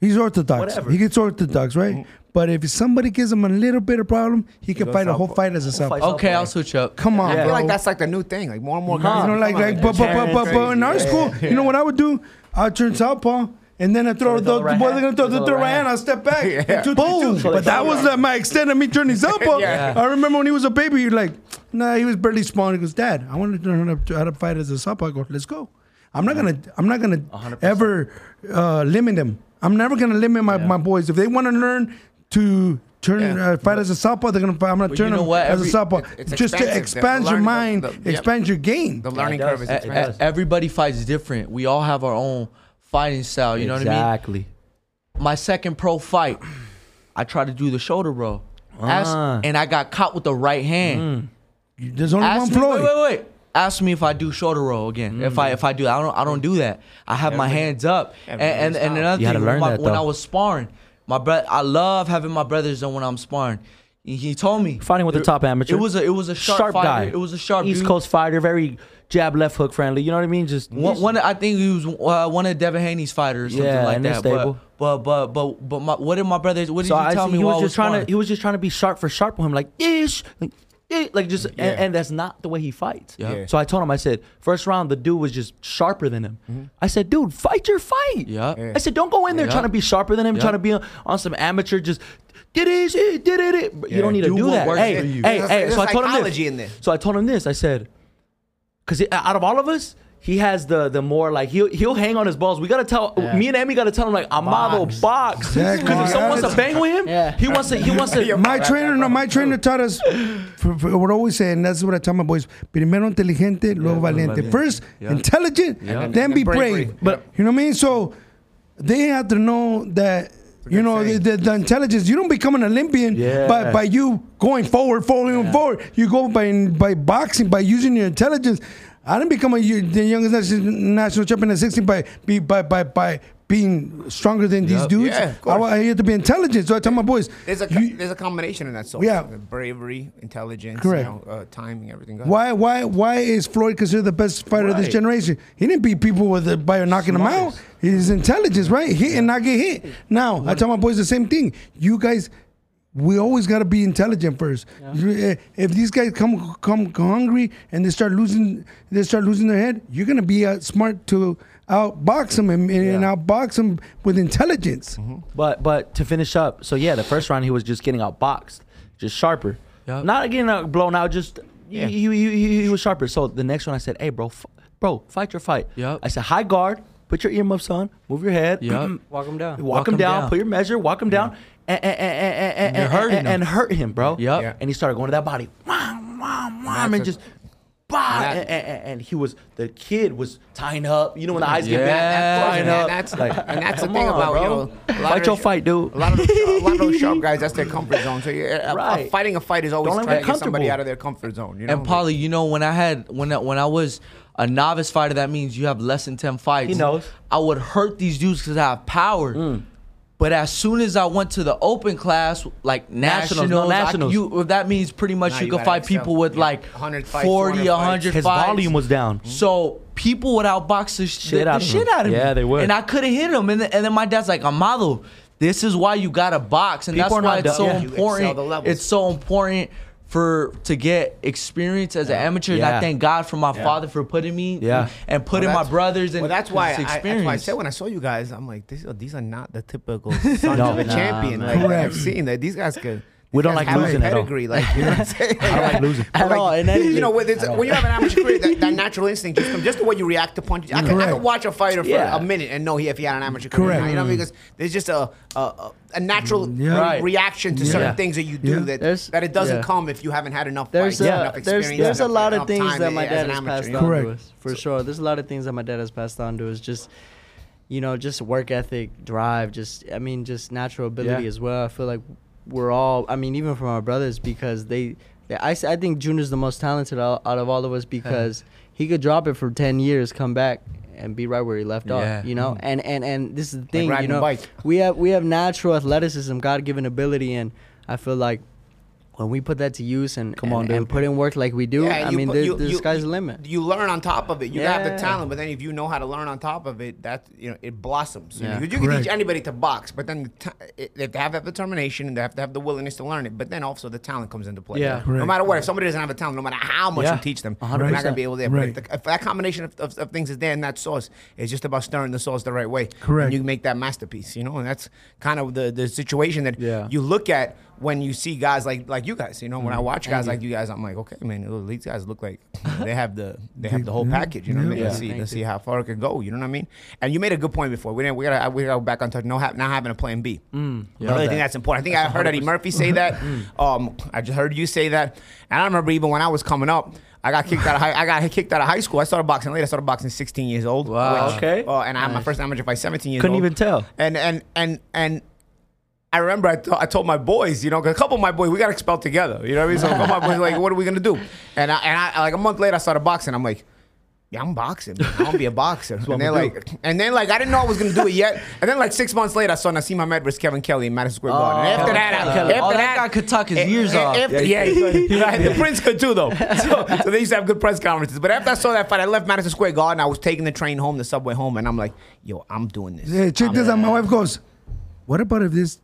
He's orthodox. Whatever. He gets orthodox, right? But if somebody gives him a little bit of problem, he can fight a whole fight as a Whole self. okay, I'll switch up. Come on, I feel bro. like that's like the new thing. Like more and more Huh. guys. you know, like, like, but, but, but, but, but in our school, you know what I would do? I'd turn southpaw. And then I throw they the, throw the the right boy, they're gonna throw They the throw throw the right right hand. I'll step back. Yeah. And two, Boom. two, But that was uh, my extent of me turning southpaw. Yeah. I remember when he was a baby, you're like, nah, he was barely spawned. He goes, Dad, I want to learn how to, how to fight as a southpaw. I go, let's go. I'm not gonna, I'm not gonna ever uh, limit them. I'm never gonna limit my, my boys. If they want to learn to turn Yeah. uh, fight as a southpaw, they're gonna. I'm gonna But turn you know them what? as a southpaw, it's just to expand your mind, the- the- yep. expand your game. The learning Yeah, curve is does. E- Everybody fights different. We all have our own fighting style. You know what I mean? exactly. My second pro fight, I tried to do the shoulder roll, Ask- Ah. and I got caught with the right hand. There's only Ask one me, Floyd. wait, wait, wait. Ask me if I do shoulder roll again. If I if I do. I don't I don't do that. I have my hands up. And and, and another You thing, to learn my- that, when. I was sparring, my brother, I love having my brothers on when I'm sparring. He, he told me Fighting with the top amateur. It was a it was a sharp, sharp guy. It was a sharp East dude. Coast fighter, very jab left hook friendly. You know what I mean? Just One, one, I think he was uh, one of Devin Haney's fighters, something Yeah, like and they're that. stable. But, but, but, but, but, my, what did my brothers? What did so you I tell see me he was while I just trying sparring? to he was just trying to be sharp for sharp with him, like ish, like eh, like just Yeah. and, and that's not the way he fights. Yeah. Yeah. So I told him, I said, first round the dude was just sharper than him. I said, dude, fight your fight. Yeah. Yeah. I said, don't go in there Yeah. trying to be sharper than him, Yeah. trying to be on, on some amateur just. Did it, it, did it, it. But You don't need to Do do that. works Hey, for hey, hey. So I told him this. in there. So I told him this. I said, because out of all of us, he has the the more like he'll he'll hang on his balls. We gotta tell me and Emmy gotta tell him like Amado Box. box. Because Exactly. if someone wants to bang with him, Yeah. he wants to he wants to. My trainer, no, my trainer taught us. For, for, what I always say, and that's what I tell my boys: primero inteligente, luego valiente. valiente. First Yeah. intelligent, Yeah. then be Bravery. brave. But you know what I mean. So they have to know that You know, the, the, the intelligence. You don't become an Olympian Yeah. by, by you going forward, forward, forward. You go by by boxing, by using your intelligence. I didn't become a, the youngest national, national champion at 16 by be by by by being stronger than these Yep. dudes. Yeah. I, I had to be intelligent. So I tell my boys, There's a you- there's a combination in that soul. Yeah. bravery, intelligence, Correct. You know, uh, timing, everything. Why why why is Floyd considered the best fighter of this generation? He didn't beat people with a, by knocking them out. His intelligence, right? Hit and not get hit. Now I tell my boys the same thing. You guys, we always got to be intelligent first. You- eh, If these guys come come hungry and they start losing, they start losing their head. You're gonna be uh, smart to outbox them and, and outbox them with intelligence. Mm-hmm. But but to finish up, so yeah, the first round he was just getting outboxed, just sharper. Yup. Not getting out blown out, just Yeah. he, he, he, he was sharper. So the next one I said, hey bro, f- bro, fight your fight. Yup. I said high guard, put your earmuffs on, move your head. Yep. Walk him down. Walk, him down, put your measure, walk him down, and, Eh, eh, eh, and, and, and, and, and, him. and hurt him, bro. Yup. Yeah. And he started going to that body, wham, wham, wham, and just, bah, and, and, and he was, the kid was tying up. You know when the eyes get Yeah. bad, tying and up. that's Like, and that's the thing on, about bro. you know a lot fight of your the- fight, dude. A lot of those, a lot of those sharp guys, that's their comfort zone. So yeah, a- a- fighting a fight is always Don't trying to get get somebody out of their comfort zone. You know, And Paulie, you know, when I had when I, when I was a novice fighter, that means you have less than ten fights. He knows. I would hurt these dudes because I have power. Mm. But as soon as I went to the open class, like Nationals, nationals, no I- you, that means pretty much Nah, you, you can gotta fight excel. people with Yeah. like 100 fights, 40, 200 fights. 100 His fights. volume was down. Mm-hmm. So people would outbox the, Shit the, out the of shit out of me. Yeah, they would. And I couldn't hit them. And then, and then my dad's like, Amado, this is why you got to box. And People that's why not it's so. Yeah. Important. It's so important for to get experience as an amateur. And I thank God for my father for putting me Yeah. and putting my brothers in Well, that's why I, that's experience. why I said when I saw you guys, I'm like, these are, these are not the typical sons of a nah, champion. man. Like Correct. I've seen that these guys could. We don't like have a losing at all. like you know what I'm saying. I don't like losing. At all, in anything. You know, when, it's, when you have an amateur career, that, that natural instinct just comes just the way you react to punches. I can, I can watch a fighter for Yeah. a minute and know he, if he had an amateur career. Correct. You know, because there's just a a, a, a natural mm, Yeah. re- Right. reaction to Yeah. certain things that you do Yeah. that There's- that it doesn't yeah. come if you haven't had enough There's fights, a, enough there's experience, there's a enough- lot of things that my dad has passed on to us for sure. There's a lot of things that my dad has passed on to us. Just you know, just work ethic, drive, just I mean, just natural ability as well. I feel like we're all. I mean, even from our brothers because they. they I, I think Junior's the most talented out, out of all of us because he could drop it for ten years, come back. And be right where he left Yeah. off, you know, mm-hmm. and and and this is the thing, you riding a know, bike. we have we have natural athleticism, God given ability, and I feel like when we put that to use and Come and, on, dude. and put in work like we do, Yeah, I mean, put- the, you- the you- sky's the limit. You learn on top of it. You have the talent, but then if you know how to learn on top of it, that you know it blossoms. You, know, Yeah. you can teach anybody to box, but then the ta- it- they have to have that determination and they have to have the willingness to learn it. But then also the talent comes into play. Yeah. No matter what, if somebody doesn't have a talent, no matter how much Yeah. you teach them, A they're not gonna be able to. But Right. if, the, if that combination of, of, of things is there in that sauce, it's just about stirring the sauce the right way. Correct. And you make that masterpiece. You know, and that's kind of the the situation that Yeah. you look at when you see guys like like you guys. You know, when I watch guys Mm-hmm. Thank like you guys, I'm like, okay, man, these guys look like they have the they have the whole package. You know what I mean? Yeah. Let's see, Thank let's you. see how far it can go. You know what I mean? And you made a good point before. We didn't. We gotta we gotta go back on touch. No, ha- not having a plan B. I really love think that's important. I think I heard Eddie Murphy say that. um, I just heard you say that, and I remember even when I was coming up. I got kicked out of high. I got kicked out of high school. I started boxing late. I started boxing 16 years old. Wow. which- Okay. Uh, and I had my first amateur fight 17 years Couldn't old. even tell. And and and and I remember I, to- I told my boys, you know, a couple of my boys, we got expelled together. You know what I mean? So a couple of my boys like, what are we gonna do? And I, and I like a month later, I started boxing. I'm like. Yeah, I'm boxing. man. I want to be a boxer. and what they're we like, and then like I didn't know I was gonna do it yet. And then like six months later, I saw Naseem Hamed versus Kevin Kelly in Madison Square Garden. And after Kevin that, I- Kelly. after Oh, that that, guy could talk his eh, ears eh, off. after- yeah, he could. Right, the Prince could too, though. So, so they used to have good press conferences. But after I saw that fight, I left Madison Square Garden. I was taking the train home, the subway home, and I'm like, yo, I'm doing this. Yeah, check I'm this out. My wife goes, "What about if this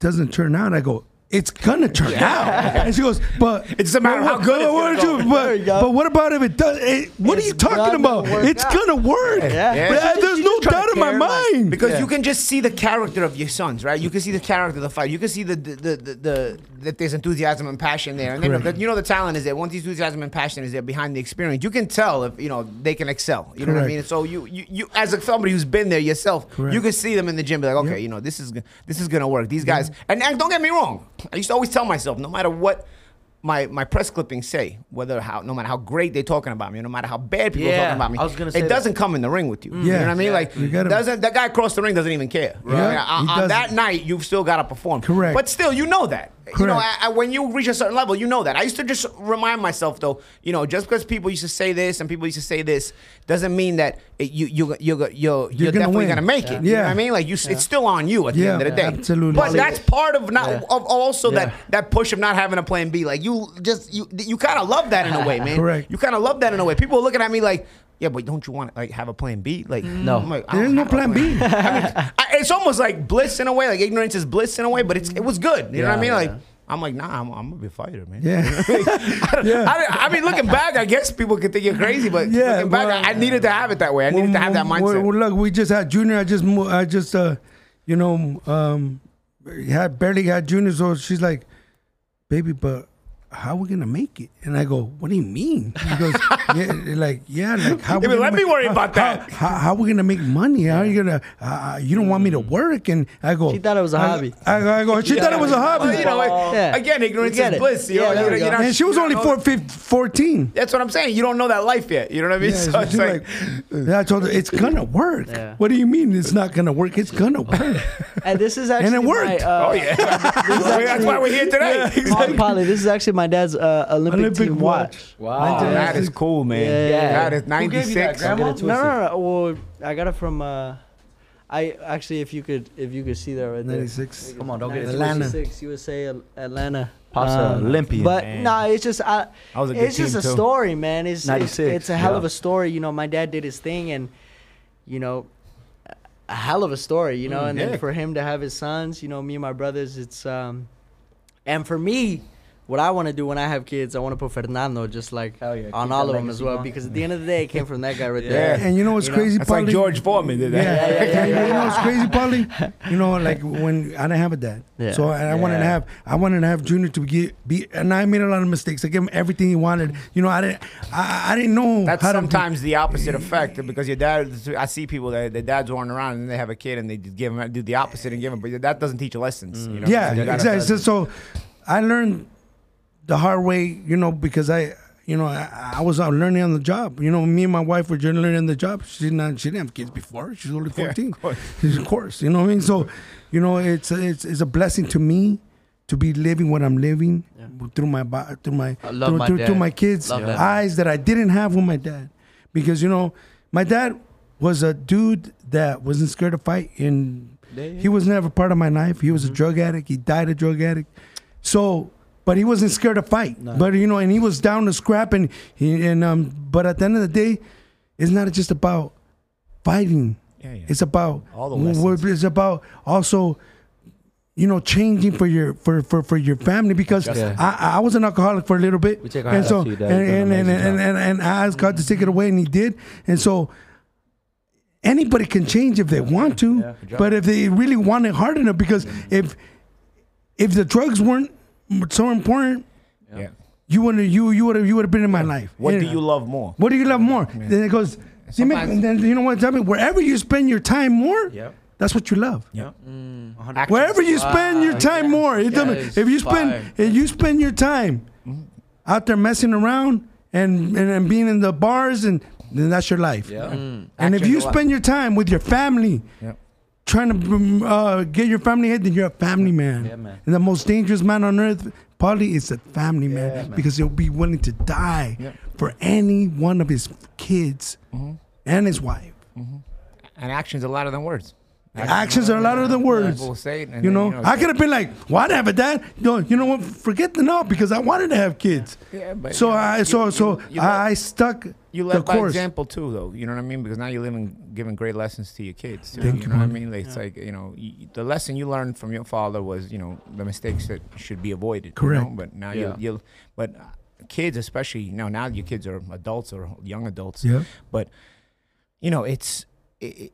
doesn't turn out?" I go, "It's gonna turn out." And she goes, "But It's a matter of how good it's what- gonna what- go." But, go. but what about if it does? It, what are you talking about? It's out. gonna work. Yeah. But, uh, there's You no just try to doubt in my care, like- mind. Because Yeah. you can just see the character of your sons, right? You can see the character of the fight. You can see the the, the, the, the that there's enthusiasm and passion there, and then Correct. the, you know the talent is there. Once the enthusiasm and passion is there behind the experience, you can tell if you know they can excel. You know what I mean? So you you, you as a, somebody who's been there yourself, Correct. you can see them in the gym, be like, okay, Yep. you know this is this is gonna work. These guys, and, and don't get me wrong, I used to always tell myself, no matter what my my press clippings say, whether how no matter how great they're talking about me, no matter how bad people are talking about me, I was gonna say it that. doesn't come in the ring with you. Mm. You Yeah. know what I mean? Yeah. Like doesn't that guy across the ring doesn't even care. Yeah, Right? On, he on that doesn't. night, you've still got to perform. Correct. But still, you know that. You know, I, I- when you reach a certain level, you know that. I used to just remind myself though, you know, just because people used to say this and people used to say this doesn't mean that it, you you you you're, you're, You're definitely win. gonna make it. You know Yeah. what I mean? Like you, s it's still on you at the Yeah, end of the day. absolutely. But that's part of not Yeah. of also that that push of not having a plan B. Like you just you you kind of love that in a way, man. Correct. You kind of love that in a way. People are looking at me like. Yeah, but don't you want to like have a plan B? Like No. I'm like, There's no have a plan B. I mean, I, it's almost like bliss in a way. Like ignorance is bliss in a way, but it's it was good. You know what I Yeah, mean? Like yeah. I'm like, nah, I'm, I'm gonna be a fighter, man. Yeah. I, Yeah. I, I mean, looking back, I guess people could think you're crazy, but Yeah, looking back, well, I, I needed to have it that way. I needed to have that Well, mindset. well, look, we just had Junior. I just, mo- I just, uh, you know, um, had barely had Junior. So she's like, "Baby, but how are we gonna make it?" And I go, "What do you mean?" He goes, "Yeah, like, yeah, like how? Yeah, we but gonna let me make- worry how- about how- that. How, how, we gonna make money? How are you gonna? Uh, you don't want me to work?" And I go, She thought it was a I- hobby. I, I go, she thought it was a hobby. Well, you know, like, Yeah. again, ignorance is it. bliss. You Yeah, know, there you, we you go. know, and she was only four, know- fif- 14. That's what I'm saying. You don't know that life yet. You know what I mean? Yeah, so so it's like, like, yeah, I told her it's gonna work. Yeah. What do you mean it's not gonna work? It's gonna work. And this is actually and it worked. My, uh, oh yeah, that's why we're here today. Paul- Paulie, this is actually my dad's uh, Olympic, Olympic team watch. watch. Wow. That is cool, man. Yeah, yeah, That is Who gave you that, 96. No, no, no, no. Well, I got it from. Uh, I actually, if you could, if you could see that right there. 96. Come on, don't get it Atlanta. 96 USA Atlanta. Pop's a Olympian, But man. no, it's just I, That was a good it's just a too. story, man. It's it's, 96, it's a hell of a story. You know, my dad did his thing, and you know, a hell of a story. You know, Mm, and yeah. then for him to have his sons, you know, me and my brothers, it's um, and for me. What I want to do when I have kids, I want to put Fernando just like yeah, on keep all of them as well, going. because at the end of the day, it came from that guy right Yeah. there. And you know what's You know, crazy, That's like George Foreman did that. Yeah, Yeah, yeah, yeah, You know what's crazy, Paulie? You know, like when I didn't have a dad, Yeah. so I, I wanted to have, I wanted to have Junior to get, be, and I made a lot of mistakes. I gave him everything he wanted. You know, I didn't, I, I didn't know That's how to. sometimes the opposite effect because your dad. I see people that their dads weren't around and they have a kid and they just give them do the opposite and give them, but that doesn't teach you lessons. You know? Yeah, exactly. So, so I learned the hard way, you know, because I, you know, I, I was out learning on the job. You know, me and my wife were just learning on the job. She didn't, have- she didn't have kids before. She's only Yeah, of fourteen. course. of course, you know what I mean. So, you know, it's it's it's a blessing to me to be living what I'm living through my through my through, my through, through my kids' Love that. eyes that I didn't have with my dad, because you know, my dad was a dude that wasn't scared to fight and he was never part of my life. He was Mm-hmm. a drug addict. He died a drug addict. So, but he wasn't scared to fight. But you know, and he was down to scrap. And he and um. But at the end of the day, it's not just about fighting. Yeah, yeah. It's about All the w- lessons. It's about also, you know, changing for your for for, for your family because Yeah. I I was an alcoholic for a little bit. We take and so off to you, and Dad. You've done and, an and, and, and and I asked God to take it away, and He did. And so anybody can change if they want to, Yeah, but if they really want it hard enough, because if if the drugs weren't so important, yeah. you would have you you would have you would have been in my life. What do And- you love more? What do you love more? Then it goes. You make, Sometimes- and then you know what? Tell me, wherever you spend your time more, Yep. that's what you love. Yeah. Mm. Actions. Wherever you spend your time yeah. more, it doesn't- if you spend fire. if you spend your time out there messing around and, and and being in the bars, and then that's your life. Yeah. And if you spend your time with your family, Yeah. Trying to um, uh, get your family ahead, then you're a family man. Yeah, man. And the most dangerous man on earth, probably, is a family man, man. because he'll be willing to die Yeah. for any one of his kids Mm-hmm. and his wife. And actions are louder than words. Actions are louder than words. People say it, and You then, know, I could have been like, "Why well, have a dad?" No, you know what? Forget the no, because I wanted to have kids. Yeah, but So you know, I, so you- so you I, I let- stuck You the led by course. example too, though. You know what I mean? Because now you're living, giving great lessons to your kids. Too, Thank you you, know what I mean? Like, It's like you know, y the lesson you learned from your father was, you know, the mistakes that should be avoided. you Correct. know? But now Yeah. you, you, but uh, kids, especially you know, now your kids are adults or young adults. Yeah. But you know, it's it, it-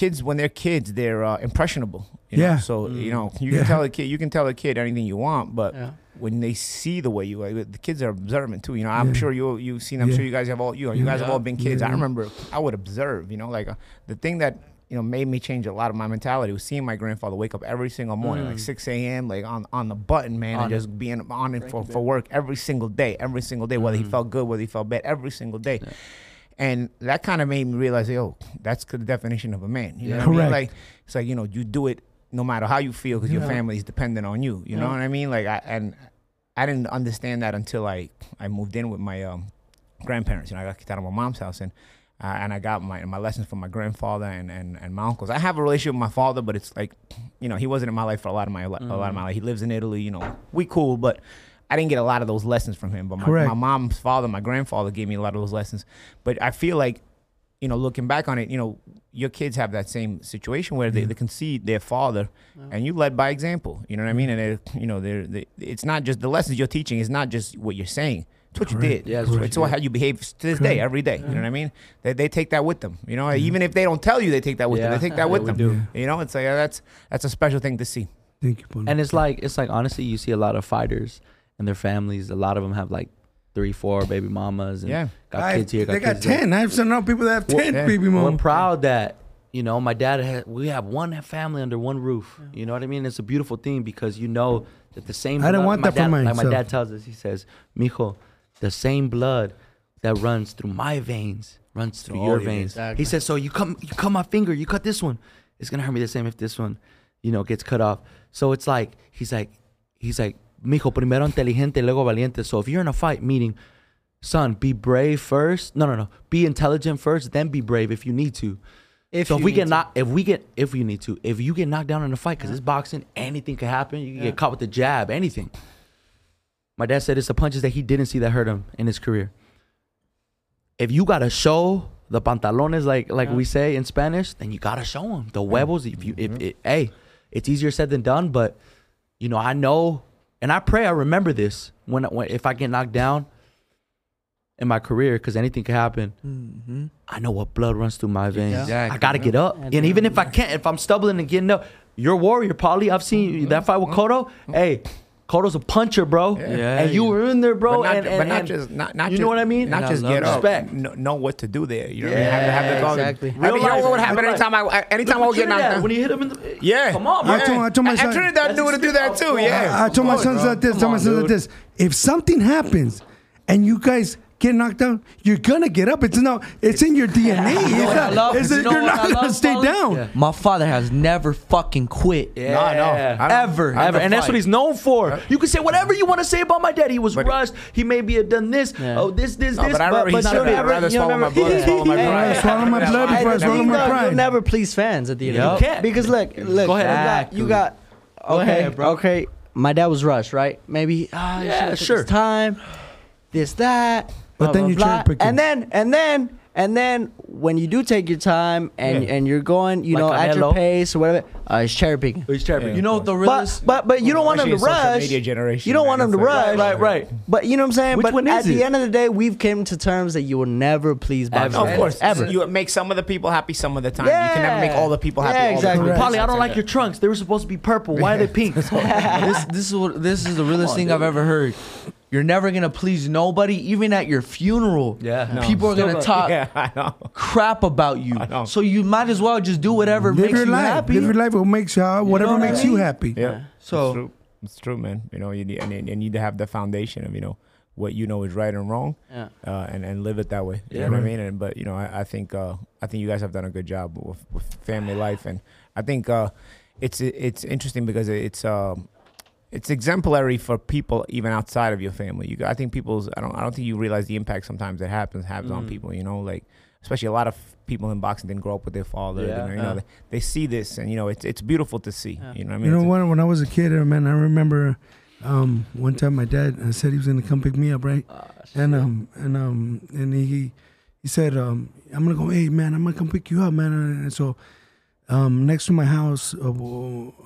kids when they're kids, they're uh, impressionable. You know? Yeah. So you know, you Yeah. can tell a kid, you can tell a kid anything you want, but Yeah. when they see the way you are, the kids are observant too. You know, I'm Yeah. sure you you've seen. I'm Yeah. sure you guys have all you know, you guys have all been kids. I remember I would observe. You know, like uh, the thing that you know made me change a lot of my mentality was seeing my grandfather wake up every single morning like 6 a.m like on on the button man On and it. just being on it for, for work every single day every single day whether he felt good whether he felt bad every single day and that kind of made me realize oh, that's the definition of a man you know what I mean Correct. like it's like you know you do it no matter how you feel because your family is dependent on you you know what I mean like I and I didn't understand that until I I moved in with my um grandparents. You know, I got kicked out of my mom's house and uh, and I got my my lessons from my grandfather and, and, and my uncles. I have a relationship with my father, but it's like, you know, he wasn't in my life for a lot of my li- a lot of my life. He lives in Italy. You know, we cool, but I didn't get a lot of those lessons from him. But my, my mom's father, my grandfather, gave me a lot of those lessons. But I feel like, you know, looking back on it, you know, your kids have that same situation where they, they can see their father, and you led by example. You know what I mean? And they're, you know, they're, they, it's not just the lessons you're teaching. It's not just what you're saying. It's what you did. Yeah, it's it's, what you what did. how you behave to this day, every day. You know what I mean? They, they take that with them. You know, mm-hmm. even if they don't tell you, they take that with them. Yeah. They take that Yeah, with we them. do. You know, it's like that's that's a special thing to see. Thank you, Polo. And it's like it's like honestly, you see a lot of fighters and their families. A lot of them have like three, four baby mamas, and Yeah. got I- kids here. Got they got kids there. ten. I've seen know people that have ten yeah. baby We're mom. proud that you know my dad had. We have one family under one roof. You know what I mean? It's a beautiful thing because you know that the same. I don't want my that for dad, Like my dad tells us, he says, "Mijo, the same blood that runs through my veins runs through all your your veins." Exactly. He says, "So you come, you cut my finger, you cut this one. It's gonna hurt me the same if this one, you know, gets cut off." So it's like he's like, he's like, "Mijo, primero inteligente, luego valiente." So if you're in a fight, meaning son, be brave first. No, no, no. Be intelligent first, then be brave if you need to. If so if we get knocked, if we get, if you need to, if you get knocked down in a fight, because it's boxing, anything could happen. You can Yeah. get caught with the jab, anything. My dad said it's the punches that he didn't see that hurt him in his career. If you gotta show the pantalones, like like we say in Spanish, then you gotta show them the huevos. If you, if it, hey, it's easier said than done, but you know I know, and I pray I remember this when, when if I get knocked down in my career, because anything can happen. Mm-hmm. I know what blood runs through my veins. Exactly. I gotta get up. And And, even if I can't, if I'm stumbling and getting up, you're a warrior, Paulie. I've seen mm-hmm. that fight with mm-hmm. Cotto. Mm-hmm. Hey, Cotto's a puncher, bro. Yeah, and you yeah. were in there, bro. but not, and, and, but not and just not not you just, know what I mean? Not just get up. respect. Know, know what to do there. You know, Yeah, have, to- have to go. exactly. I mean, Real you know what would happen anytime I anytime I would get knocked Trinidad, down. when you hit him in the Yeah, come on, I bro. told- I told my And son- Trinidad knew to do that too. Yeah, I, I told my sons like this. Come Tell my sons like this. If something happens and you guys get knocked down, you're gonna get up. It's no. It's in your DNA. you know it's not, it's, you know you're not gonna stay Paulie? down. Yeah. My father has never fucking quit. Yeah. No, I know. I know. Ever. Ever. And that's what he's known for. You can say whatever you want to say about my dad. He was But- rushed. He maybe had done this. Yeah. Oh, this, this, No, this. but I remember he but said you'll I'd never- rather swallow my blood swallow my pride. swallow my blood before I I swallow my pride. You'll never please fans at the end. Of the You can't. Because look, look, Go ahead. you got, you got. Go Okay, bro. okay. My dad was rushed, right? Maybe ah, he Yeah, sure. his time, this that. But blah, then blah, you blah. cherry-pick it. and then and then and then when you do take your time and Yeah. and you're going, you Like know, at your Canelo. pace or whatever, uh, it's cherry picking. He's cherry picking. You know what the But, realest? but but you don't want them to Especially rush. media generation, You don't man, want them to it's rush. Right, right. But you know what I'm saying. Which but one at is the end of the day, we've came to terms that you will never please Ever. boxers. Of course, ever. You make some of the people happy some of the time. Yeah. You can never make all the people happy. Yeah, all the exactly. time. Paulie, I don't like your trunks. They were supposed to be purple. Why are they pink? this this is what this is the realest thing I've ever heard. You're never gonna please nobody, even at your funeral. Yeah. No. people are gonna don't- talk Yeah, crap about you. know. So you might as well just do whatever Live makes your you life. happy. Live your life. What makes you whatever what I makes you mean? happy. Yeah. So- it's true. It's true, man. You know, you need and you need to have the foundation of you know what you know is right and wrong, Yeah. uh, and and live it that way. You Yeah. know what I mean? And but you know, I, I think uh, I think you guys have done a good job with, with family life, and I think uh, it's it's interesting because it's um, it's exemplary for people even outside of your family. You, I think people's I don't I don't think you realize the impact sometimes that happens has on Mm. people. You know, like especially a lot of people in boxing didn't grow up with their father. Yeah. you know, you know Yeah. they, they see this, and you know, it's it's beautiful to see. Yeah. You know what I mean? You know It's a- what? When I was a kid, uh, man, I remember um, one time my dad uh, said he was gonna come pick me up, right? and um and um and he he said um I'm gonna go. Hey man, I'm gonna come pick you up, man. And so um next to my house uh,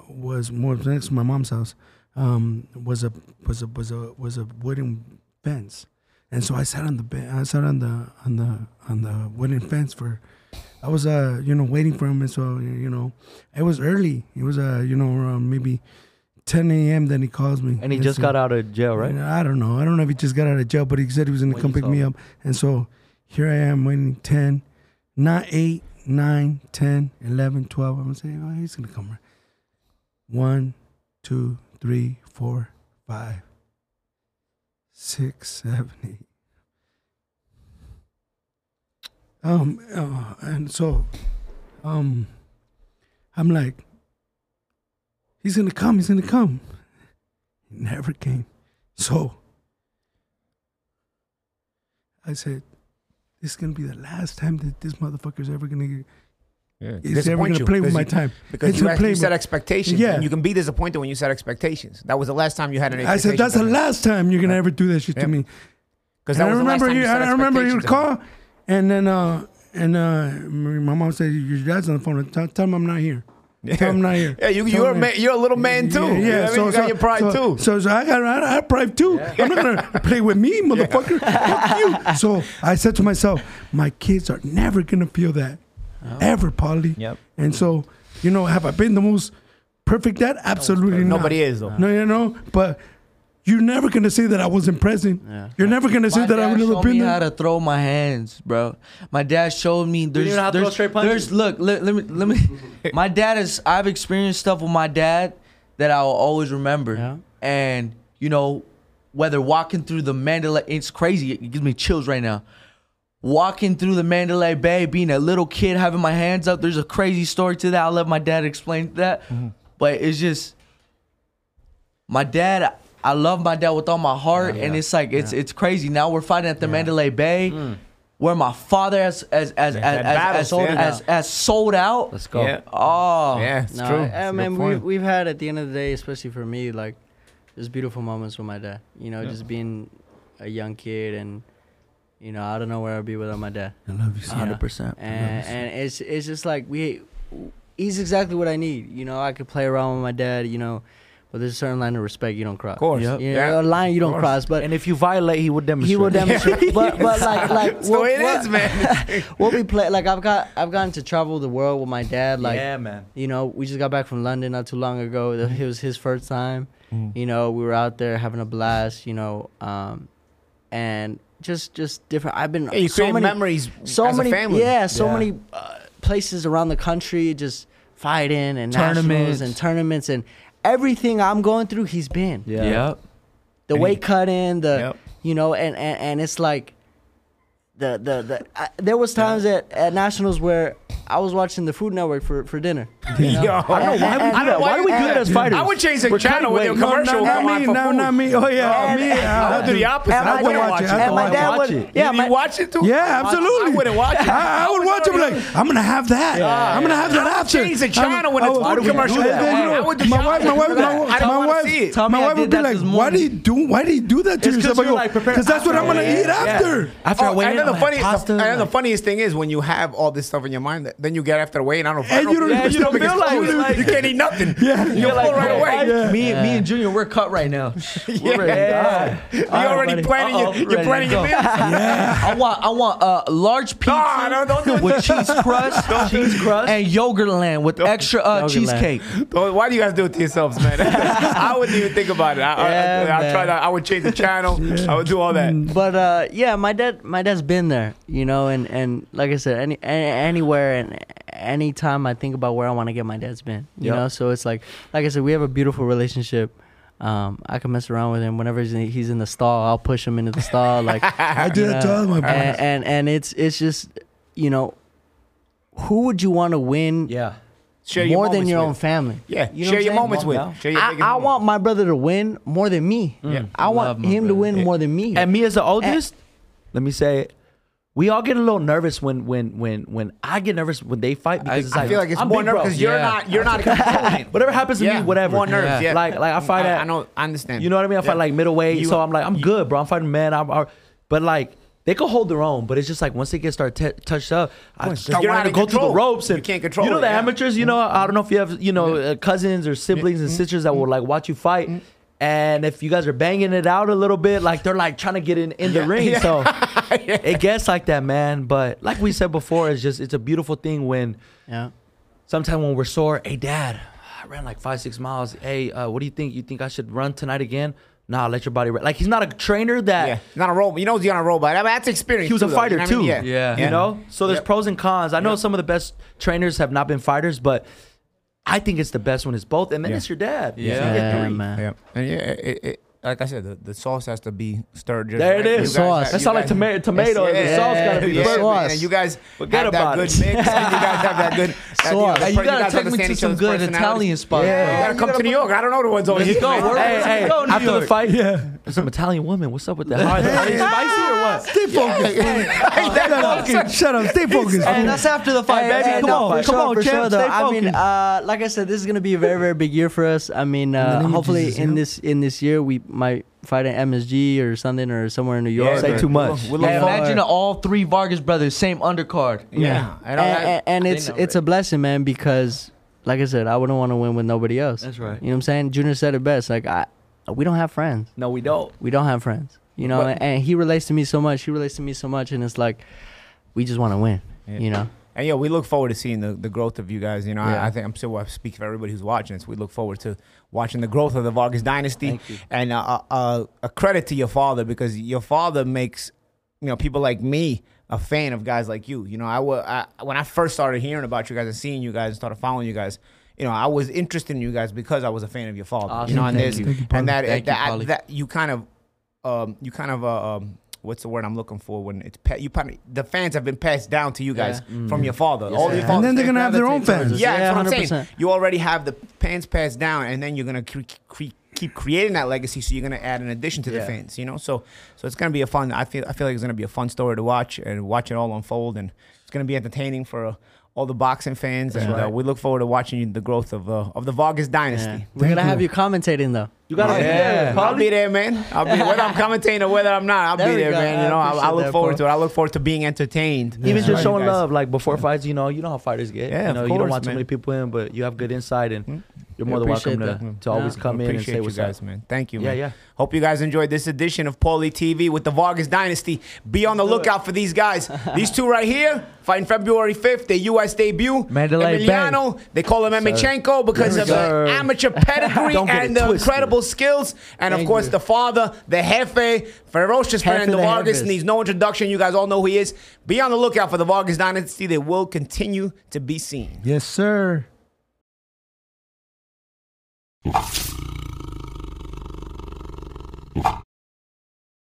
was more next to my mom's house um was a was a was a was a wooden fence, and so I sat on the I sat on the on the on the wooden fence for. I was uh you know waiting for him and so you know it was early it was uh you know around maybe 10 a.m. then he calls me And he just so- got out of jail, right? I don't know. I don't know if he just got out of jail, but he said he was going to come pick me up. And so here I am waiting 10, not 8, 9, 10, 11, 12. I'm gonna say, oh, he's gonna come right. One, two, three, four, five, six, seven, eight. Um, uh, and so, um, I'm like, he's gonna come, he's gonna come. He never came. So I said, this is gonna be the last time that this motherfucker's ever gonna Yeah. He's never gonna play with my time. because He's you, play set with- expectations. Yeah. and you can be disappointed when you set expectations. That was the last time you had an I said, that's the last time you're gonna ever do that shit Yep. to me. Because that I was the last remember, you set I remember expectations. call, and then uh, and uh, my mom said, "Your dad's on the phone. Tell, tell him I'm not here. Tell him I'm not here." Yeah, you, you're a man, you're a little man too. Yeah, You know yeah. what I mean? so, got so, your pride so, too. So, so I got I have pride too. I'm not gonna play with me, motherfucker. Fuck you. So I said to myself, my kids are never gonna feel that, Oh. ever, Paulie. Yep. And so, you know, have I been the most perfect dad? Absolutely not. Nobody is though. No, you know, but you're never gonna say that I wasn't present. Yeah. You're never gonna say My that I've dad never showed been me there. how to throw my hands, bro. My dad showed me there's even know how to throw there's, straight punches? there's look let, let me let me my dad is I've experienced stuff with my dad that I'll always remember. Yeah. And you know whether walking through the Mandalay it's crazy it gives me chills right now. Walking through the Mandalay Bay, being a little kid, having my hands up. There's a crazy story to that. I'll let my dad explain that. Mm-hmm. But it's just my dad i love my dad with all my heart and it's like it's it's crazy now we're fighting at the mandalay bay Mm. where my father has as as as, had as, as, sold, as, as sold out Let's go. Yeah. oh Yeah, it's no, true. I, It's a I good mean, we, point. we've had at the end of the day, especially for me, like just beautiful moments with my dad. You know, just being a young kid, and you know, I don't know where I'd be without my dad. I love you, son. Yeah. 100% And and it's it's just like we, he's exactly what I need. You know, I could play around with my dad. You know, but there's a certain line of respect you don't cross. Of course. Yep. You Yeah. a line you don't cross, but And if you violate, he would demonstrate. he will demonstrate. but but like like That's the way it what- is, man. what we play like I've got I've gotten to travel the world with my dad. Like yeah, man. you know, we just got back from London not too long ago. It was his first time. You know, we were out there having a blast. You know, um, and just just different. I've been Yeah, you so create many memories so as many a family. yeah, so Yeah. many uh, places around the country just fighting and nationals Tournaments. and tournaments and everything I'm going through. He's been Yeah. Yep. the And weight he- cutting, the Yep. you know, and, and and it's like the the the. I, there was times at, at nationals where I was watching the Food Network for for dinner. you know? Yo, I don't know why we And- do that. Why do we do that as fighters? I would change the We're channel with your weight. Commercial. no, will not me, no, food. not me. Oh yeah, And- me. and- I would do the opposite. And I my wouldn't watch it. I and my watch dad it. would, it. yeah, you, my, you watch it too? Yeah, absolutely. I wouldn't watch it. I, I would watch it. like, I'm gonna have that. I'm gonna have that I would after. change the I channel when I it's would- food I would- commercial. and then, you I would do my the wife, my wife, opposite. my, wife- my wife, see it. Tell me my wife would be like, "Why do you do? Why do you do that to yourself?" I you're go, like prepared- because that's what I'm gonna eat after. After I Oh, weigh and the I'll pasta. and the funniest thing is when you have all this stuff in your mind, then you get after the weigh, and I don't. I And you don't yeah, you don't feel like, like you can't eat nothing. Yeah. you You're pull like, right away. yeah. me me and junior we're cut right now Yeah. We're ready. You already buddy. planning your, Uh-oh, you're planning your go. meals. I want I want uh, large pizza Nah, no, don't do it. with cheese crust, cheese crust, and Yogurtland with extra uh, cheesecake. Don't- Why do you guys do it to yourselves, man? I wouldn't even think about it. I, I, Yeah, I, I man. try that. I would change the channel. I would do all that. but uh, yeah, my dad, my dad's been there, you know, and and like I said, any, any anywhere and anytime I think about where I want to get, my dad's been, you Yep. know. So it's like, like I said, we have a beautiful relationship. Um, I can mess around with him whenever he's in, he's in the stall. I'll push him into the stall, like I do that to all my boys. and, and and it's it's just you know, who would you want to win Yeah. Share more than your with. own family? Yeah, You know share your moments with. Yeah. Share your I, biggest I moments. want my brother to win more than me. Yeah. I want Love my him to brother. win more than me. And me as the oldest, let me say it. We all get a little nervous when when when when I get nervous when they fight because it's I feel like it's I'm more big nervous because you're Yeah. not you're not controlling. Whatever happens to Yeah, me, whatever. More nerves. Yeah. Like like I fight I, at I know. I understand. You know what I mean? I fight Yeah. like middleweight, You- so I'm like, I'm good, bro. I'm fighting men. I'm, I, but like they can hold their own, but it's just like once they get start t- touched up, I start you're wanting not to in go through the control. ropes You and can't control You know it, the yeah. amateurs. You know, mm-hmm. I don't know if you have you know uh, cousins or siblings and mm-hmm. sisters that will like watch you fight. Mm-hmm. And if you guys are banging it out a little bit, like they're like trying to get in, in the ring, Yeah. so it gets like that, man. But like we said before, it's just it's a beautiful thing when yeah. sometimes when we're sore, hey dad, I ran like five, six miles. Hey, uh, what do you think? You think I should run tonight again? nah, let your body. Re-. Like he's not a trainer that. Yeah, he's not a robot. You know, he's not a robot. I mean, that's experience. He was a too, though, fighter you know what I too. mean? Yeah. You know? So there's Yep. pros and cons. I know Yep. some of the best trainers have not been fighters, but I think it's the best when it's both. And then Yeah. it's your dad. Yeah. You Yeah, man. Yeah, and yeah, it, it, like I said, the, the sauce has to be stirred. Just There right. it is. You guys Sauce. have- That you like guys- tomato. Tomato. Yeah, the sauce gotta be yeah, perfect. Sauce. and you guys Forget have that good it. mix. and you guys have that good. That, Sauce. the Hey, you per- gotta guys take me to some good. Italian spot. Yeah, bro. you gotta come to New York. I don't know the ones over here. go. Where- Hey, hey, go, New after the fight, yeah. There's some Italian woman. What's up with that? Are they, are they spicy or what? Stay focused. Shut up. Shut up. Stay focused. Hey, that's after the fight, baby. come on, come on, champ. sure, though. I mean, uh, like I said, this is gonna be a very, very big year for us. I mean, the uh, name of hopefully in this in this year we might fight at MSG or something or somewhere in New York. Yeah, Say man. too much. We look Hey, forward- imagine all three Vargas brothers, same undercard. Yeah, and, and, I- and, and it's it's it. a blessing, man, because like I said, I wouldn't want to win with nobody else. That's right. You know what I'm saying? Junior said it best. Like I, we don't have friends. No, we don't. We don't have friends. You know, But- and he relates to me so much. He relates to me so much, and it's like we just want to win. Yeah. You know. And yeah, we look forward to seeing the, the growth of you guys. You know, Yeah. I, I think I'm sure I speak for everybody who's watching this. We look forward to watching the growth of the Vargas dynasty. And uh, uh, a credit to your father because your father makes you know people like me a fan of guys like you. You know, I, when I first started hearing about you guys and seeing you guys and started following you guys. You know, I was interested in you guys because I was a fan of your father. Awesome. You know, and you. You, and that you, that, that you kind of um, you kind of uh, um, what's the word I'm looking for when it's pa- you probably, the fans have been passed down to you guys from your father. All sir. your And then they're gonna have their own gravitate fans. yeah, Yeah, that's what I'm saying. You already have the fans passed down, and then you're gonna cre- cre- keep creating that legacy. So you're gonna add an addition to the Yeah. fans. You know, so so it's gonna be a fun. I feel I feel like it's gonna be a fun story to watch and watch it all unfold, and it's gonna be entertaining for. Uh, all the boxing fans, and uh, we look forward to watching the growth of uh, of the Vargas dynasty. Yeah. We're gonna Thank have you. you commentating though. You gotta be Yeah. there, I'll be there, man. I'll be whether I'm commentating or whether I'm not. I'll There be we there, go. man. I You know, I, I appreciate look that, forward bro. to it. I look forward to being entertained. Even Yeah. just showing love, like before fights, you know, you know how fighters get. Yeah, you of know, you don't course, want too man. many people in, but you have good insight, and Hmm? You're more than welcome to, that. to always Yeah. come in and Appreciate say you what's guys, up. man. Thank you. Yeah, man. yeah. Hope you guys enjoyed this edition of Paulie TV with the Vargas Dynasty. Be on the lookout for these guys. these two right here fighting February 5th, their U.S. debut. Mandalay Emiliano, they call him Emichenko because of the amateur pedigree and the twisted. incredible skills. And of course, you. the father, the jefe, ferocious Fernando Vargas, needs no introduction. You guys all know who he is. Be on the lookout for the Vargas Dynasty. They will continue to be seen. Yes, sir. you